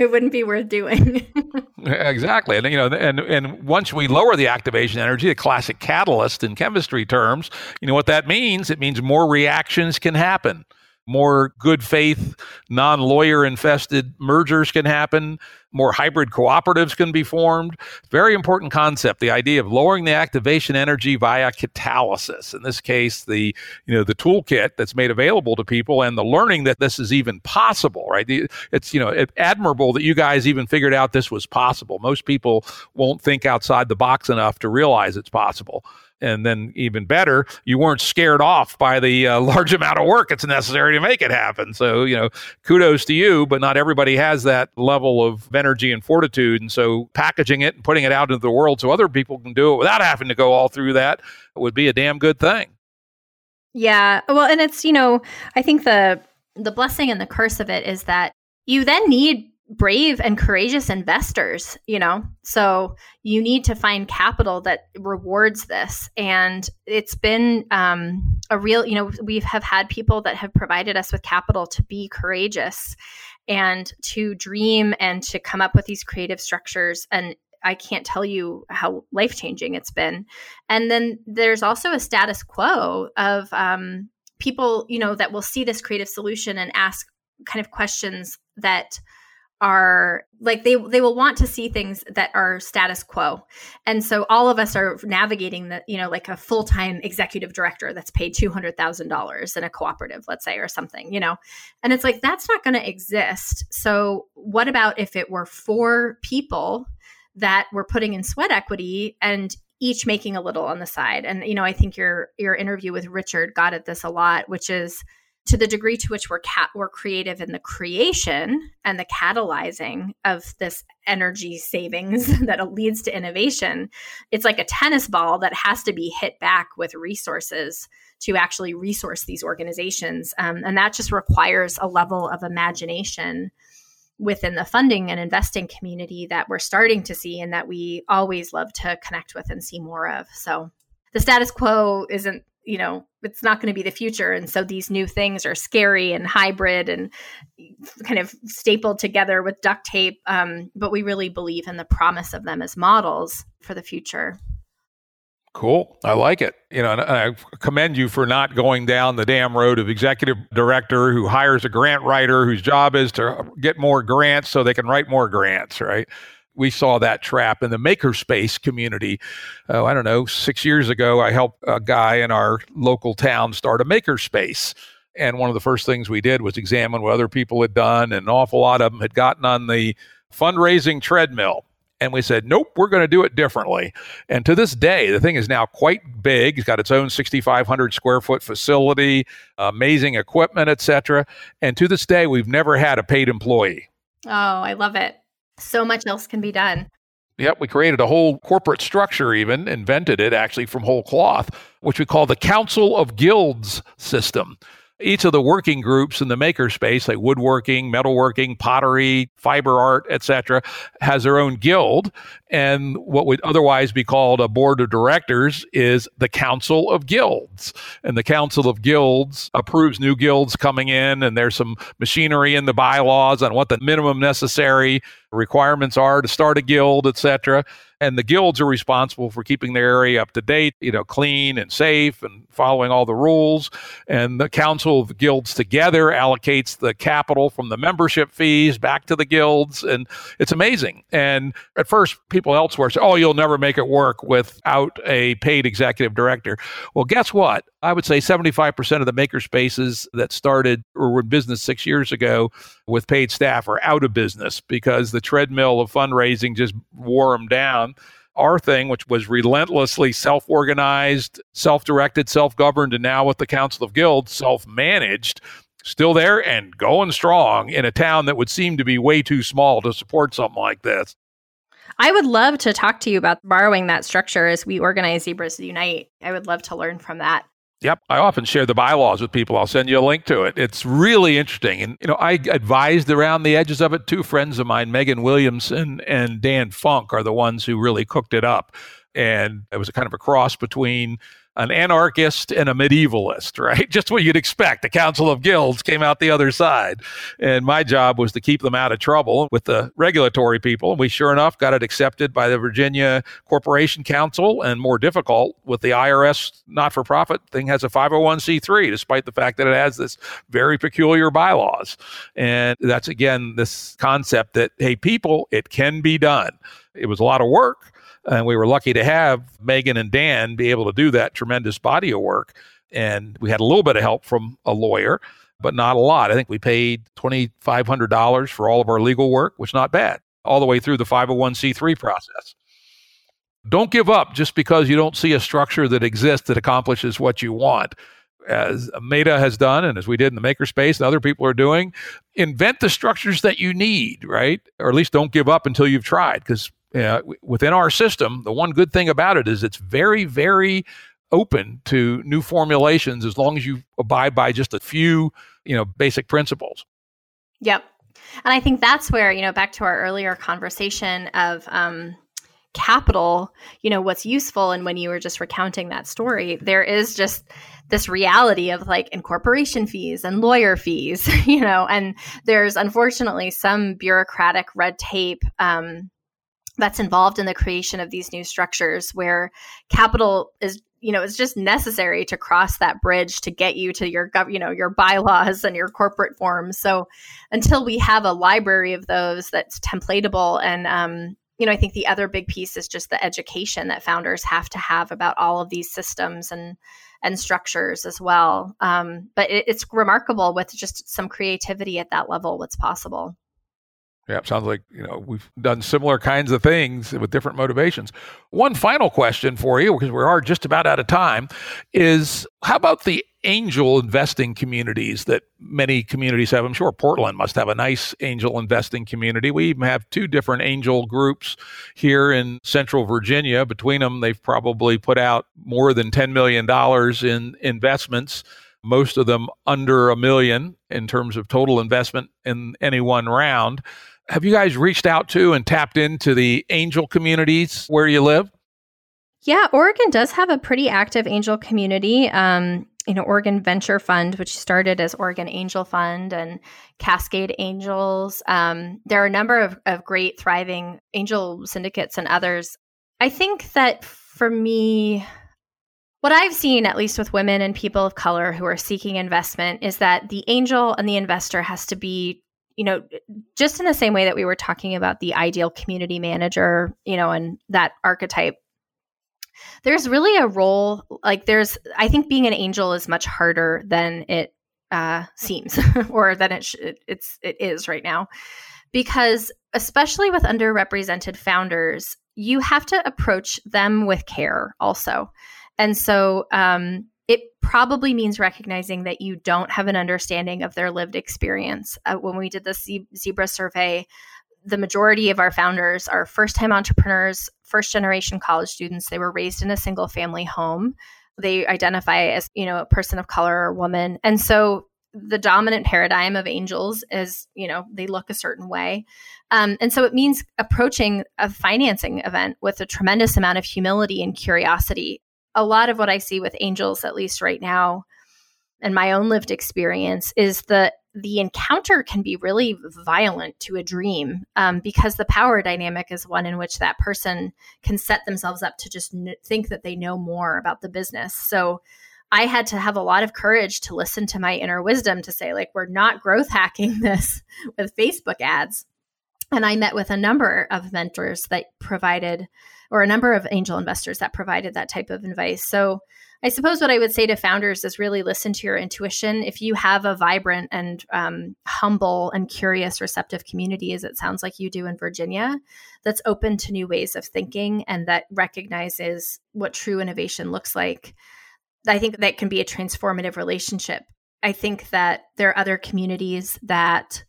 it wouldn't be worth doing. [LAUGHS] exactly, and you know, and and once we lower the activation energy, a classic catalyst in chemistry terms, you know what that means? It means more reactions can happen more good faith, non lawyer infested mergers can happen, more hybrid cooperatives can be formed. Very important concept, the idea of lowering the activation energy via catalysis. In this case, the you know the toolkit that's made available to people and the learning that this is even possible, right? It's you know admirable that you guys even figured out this was possible. Most people won't think outside the box enough to realize it's possible and then even better, you weren't scared off by the uh, [LAUGHS] large amount of work it's necessary to make it happen. So, you know, kudos to you, but not everybody has that level of energy and fortitude. And so, packaging it and putting it out into the world so other people can do it without having to go all through that would be a damn good thing. Yeah. Well, and it's, you know, I think the the blessing and the curse of it is that you then need brave and courageous investors, you know? So you need to find capital that rewards this. And it's been um, a real, you know, we have had people that have provided us with capital to be courageous and to dream and to come up with these creative structures. And I can't tell you how life changing it's been. And then there's also a status quo of um, people, you know, that will see this creative solution and ask kind of questions that are like they they will want to see things that are status quo. And so all of us are navigating the you know like a full-time executive director that's paid $200000 in a cooperative let's say or something you know? And it's like that's not going to exist. So what about if it were four people that were putting in sweat equity and each making a little on the side? And you know i think your your interview with richard got at this a lot which is to the degree to which we're cat we're creative in the creation and the catalyzing of this energy savings [LAUGHS] that leads to innovation it's like a tennis ball that has to be hit back with resources to actually resource these organizations. Um, and that just requires a level of imagination within the funding and investing community that we're starting to see and that we always love to connect with and see more of. So the status quo isn't you know it's not going to be the future and so these new things are scary and hybrid and kind of stapled together with duct tape um, but we really believe in the promise of them as models for the future Cool. I like it. You know, and I commend you for not going down the damn road of executive director who hires a grant writer whose job is to get more grants so they can write more grants, right? We saw that trap in the makerspace community. Uh, I don't know, six years ago, I helped a guy in our local town start a makerspace. And one of the first things we did was examine what other people had done. And an awful lot of them had gotten on the fundraising treadmill. And we said, nope, we're going to do it differently. And to this day, the thing is now quite big. It's got its own 6,500 square foot facility, amazing equipment, etc. And to this day, we've never had a paid employee. Oh, I love it so much else can be done. Yep, we created a whole corporate structure, even invented it actually from whole cloth, which we call the Council of Guilds system each of the working groups in the makerspace, like woodworking, metalworking, pottery, fiber art, etc., has their own guild. And what would otherwise be called a board of directors is the Council of Guilds. And the Council of Guilds approves new guilds coming in, and there's some machinery in the bylaws on what the minimum necessary requirements are to start a guild, etc and the guilds are responsible for keeping their area up to date, you know, clean and safe and following all the rules. And the Council of Guilds together allocates the capital from the membership fees back to the guilds. And it's amazing. And at first, people elsewhere say, oh, you'll never make it work without a paid executive director. Well, guess what? I would say 75% of the maker spaces that started or were in business six years ago with paid staff are out of business because the treadmill of fundraising just wore them down. Our thing, which was relentlessly self organized, self directed, self governed, and now with the Council of Guilds, self managed, still there and going strong in a town that would seem to be way too small to support something like this. I would love to talk to you about borrowing that structure as we organize Zebras Unite. I would love to learn from that. Yep. I often share the bylaws with people. I'll send you a link to it. It's really interesting. And, you know, I advised around the edges of it. Two friends of mine, Megan Williamson and Dan Funk, are the ones who really cooked it up. And it was kind of a cross between an anarchist and a medievalist, right? [LAUGHS] Just what you'd expect. The Council of Guilds came out the other side. And my job was to keep them out of trouble with the regulatory people. And we sure enough got it accepted by the Virginia Corporation Council and more difficult with the IRS not for profit thing has a 501c3, despite the fact that it has this very peculiar bylaws. And that's again this concept that, hey, people, it can be done. It was a lot of work and we were lucky to have Megan and Dan be able to do that tremendous body of work. And we had a little bit of help from a lawyer, but not a lot. I think we paid $2,500 for all of our legal work, which is not bad, all the way through the 501c3 process. Don't give up just because you don't see a structure that exists that accomplishes what you want. As Mara has done, and as we did in the makerspace, and other people are doing, invent the structures that you need, right? Or at least don't give up until you've tried, because uh, within our system, the one good thing about it is it's very, very open to new formulations as long as you abide by just a few, you know, basic principles. Yep. And I think that's where, you know, back to our earlier conversation of um, capital, you know, what's useful. And when you were just recounting that story, there is just this reality of like incorporation fees and lawyer fees, [LAUGHS] you know, and there's unfortunately some bureaucratic red tape um, that's involved in the creation of these new structures where capital is you know it's just necessary to cross that bridge to get you to your gov you know your bylaws and your corporate forms. So until we have a library of those that's templatable and um, you know i think the other big piece is just the education that founders have to have about all of these systems and and structures as well. Um, but it, it's remarkable with just some creativity at that level what's possible yeah, sounds like you know we've done similar kinds of things with different motivations. One final question for you, because we are just about out of time, is how about the angel investing communities that many communities have? I'm sure Portland must have a nice angel investing community. We even have two different angel groups here in Central Virginia. Between them, they've probably put out more than $10 million in investments most of them under a million in terms of total investment in any one round have you guys reached out to and tapped into the angel communities where you live? Yeah, Oregon does have a pretty active angel community. Um, you know, Oregon Venture Fund, which started as Oregon Angel Fund and Cascade Angels. Um, there are a number of, of great, thriving angel syndicates and others. I think that for me, what I've seen, at least with women and people of color who are seeking investment, is that the angel and the investor has to be you know, just in the same way that we were talking about the ideal community manager, you know, and that archetype, there's really a role like there's, I think being an angel is much harder than it uh, seems [LAUGHS] or than it sh- it's it is right now. Because especially with underrepresented founders you have to approach them with care also. And so um, it probably means recognizing that you don't have an understanding of their lived experience. Uh, when we did the Zebra survey, the majority of our founders are first time entrepreneurs, first generation college students. They were raised in a single family home. They identify as, you know, a person of color or woman. And so the dominant paradigm of angels is, you know, they look a certain way. Um, and so it means approaching a financing event with a tremendous amount of humility and curiosity a lot of what I see with angels, at least right now, and my own lived experience, is the the encounter can be really violent to a dream um, because the power dynamic is one in which that person can set themselves up to just n- think that they know more about the business. So I had to have a lot of courage to listen to my inner wisdom to say, like, we're not growth hacking [LAUGHS] this with Facebook ads. And I met with a number of mentors that provided, or a number of angel investors that provided that type of advice. So I suppose what I would say to founders is really listen to your intuition. If you have a vibrant and um, humble and curious, receptive community, as it sounds like you do in Virginia, that's open to new ways of thinking and that recognizes what true innovation looks like, I think that can be a transformative relationship. I think that there are other communities that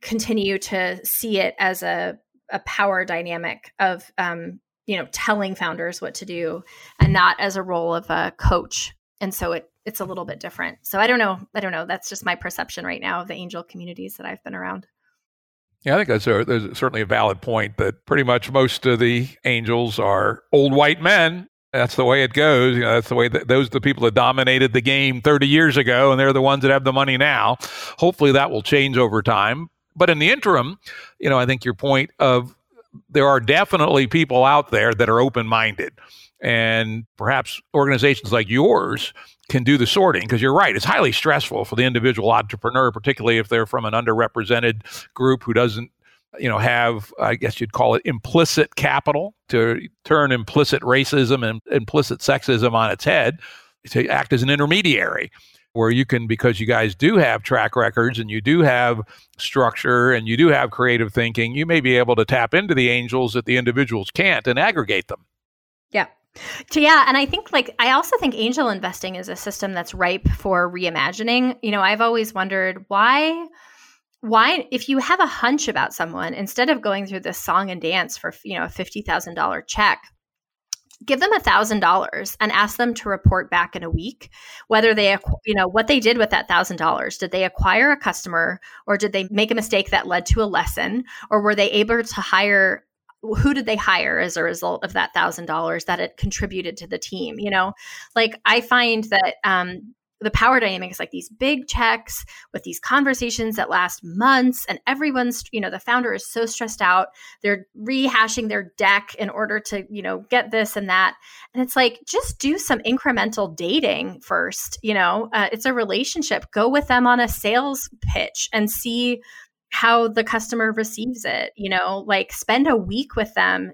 continue to see it as a, a power dynamic of um, you know telling founders what to do and not as a role of a coach and so it it's a little bit different so i don't know i don't know that's just my perception right now of the angel communities that i've been around yeah, I think that's, a, certainly a valid point that pretty much most of the angels are old white men. That's the way it goes. You know, that's the way that those are the people that dominated the game 30 years ago, and they're the ones that have the money now. Hopefully that will change over time. But in the interim, you know, I think your point of there are definitely people out there that are open minded. And perhaps organizations like yours can do the sorting because you're right. It's highly stressful for the individual entrepreneur, particularly if they're from an underrepresented group who doesn't you know have i guess you'd call it implicit capital to turn implicit racism and implicit sexism on its head to act as an intermediary where you can because you guys do have track records and you do have structure and you do have creative thinking you may be able to tap into the angels that the individuals can't and aggregate them yeah so yeah, and I think like I also think angel investing is a system that's ripe for reimagining. You know, I've always wondered why why if you have a hunch about someone instead of going through this song and dance for, you know, a $50,000 check, give them a thousand dollars and ask them to report back in a week whether they you know what they did with that thousand dollars. Did they acquire a customer or did they make a mistake that led to a lesson? Or were they able to hire who did they hire as a result of that thousand dollars that it contributed to the team you know? Like i find that um, the power dynamic is like these big checks with these conversations that last months and everyone's you know the founder is so stressed out. They're rehashing their deck in order to you know get this and that. And it's like just do some incremental dating first you know? Uh, it's a relationship. Go with them on a sales pitch and see how the customer receives it you know? Like spend a week with them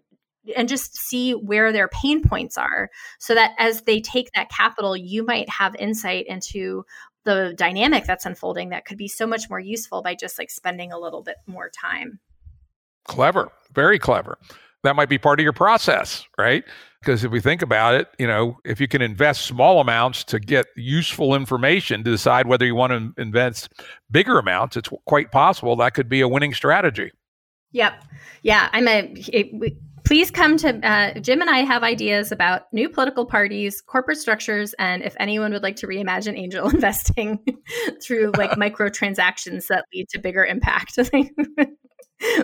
and just see where their pain points are so that as they take that capital you might have insight into the dynamic that's unfolding that could be so much more useful by just like spending a little bit more time clever very clever that might be part of your process right because if we think about it you know if you can invest small amounts to get useful information to decide whether you want to invest bigger amounts it's quite possible that could be a winning strategy Yep. Yeah. I'm a, it, please come to uh, Jim and I have ideas about new political parties, corporate structures, and if anyone would like to reimagine angel [LAUGHS] investing [LAUGHS] through like [LAUGHS] microtransactions that lead to bigger impact.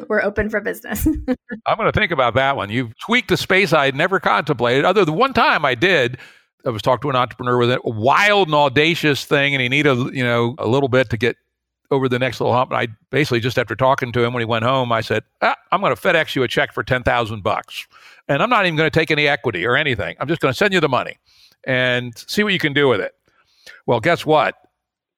We're open for business. I'm going to think about that one. You've tweaked the space I had never contemplated. Other than one time I did, I was talking to an entrepreneur with a wild and audacious thing, and he needed you know a little bit to get over the next little hump. And I basically just after talking to him when he went home, I said, ah, "I'm going to FedEx you a check for ten thousand bucks, and I'm not even going to take any equity or anything. I'm just going to send you the money and see what you can do with it." Well, guess what?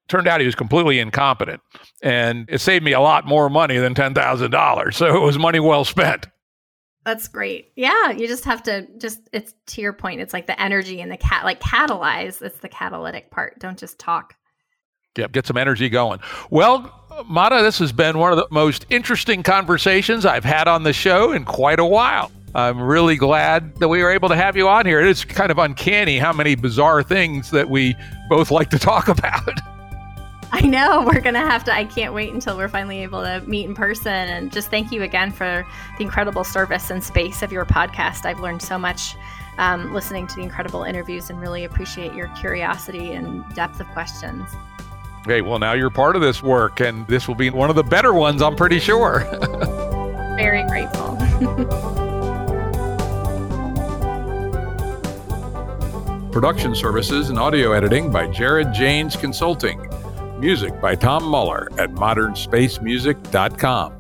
Turned out he was completely incompetent, and it saved me a lot more money than ten thousand dollars. So it was money well spent. That's great. Yeah, you just have to just it's to your point. It's like the energy and the cat like catalyze. It's the catalytic part. Don't just talk. Yep, get some energy going. Well, Mara, this has been one of the most interesting conversations I've had on the show in quite a while. I'm really glad that we were able to have you on here. It's kind of uncanny how many bizarre things that we both like to talk [LAUGHS] about. I know we're going to have to. I can't wait until we're finally able to meet in person. And just thank you again for the incredible service and space of your podcast. I've learned so much um, listening to the incredible interviews and really appreciate your curiosity and depth of questions. Okay, well, now you're part of this work, and this will be one of the better ones, I'm pretty sure. [LAUGHS] Very grateful. Production services and audio editing by Jared Janes Consulting. Music by Tom Muller at modernspacemusic.com.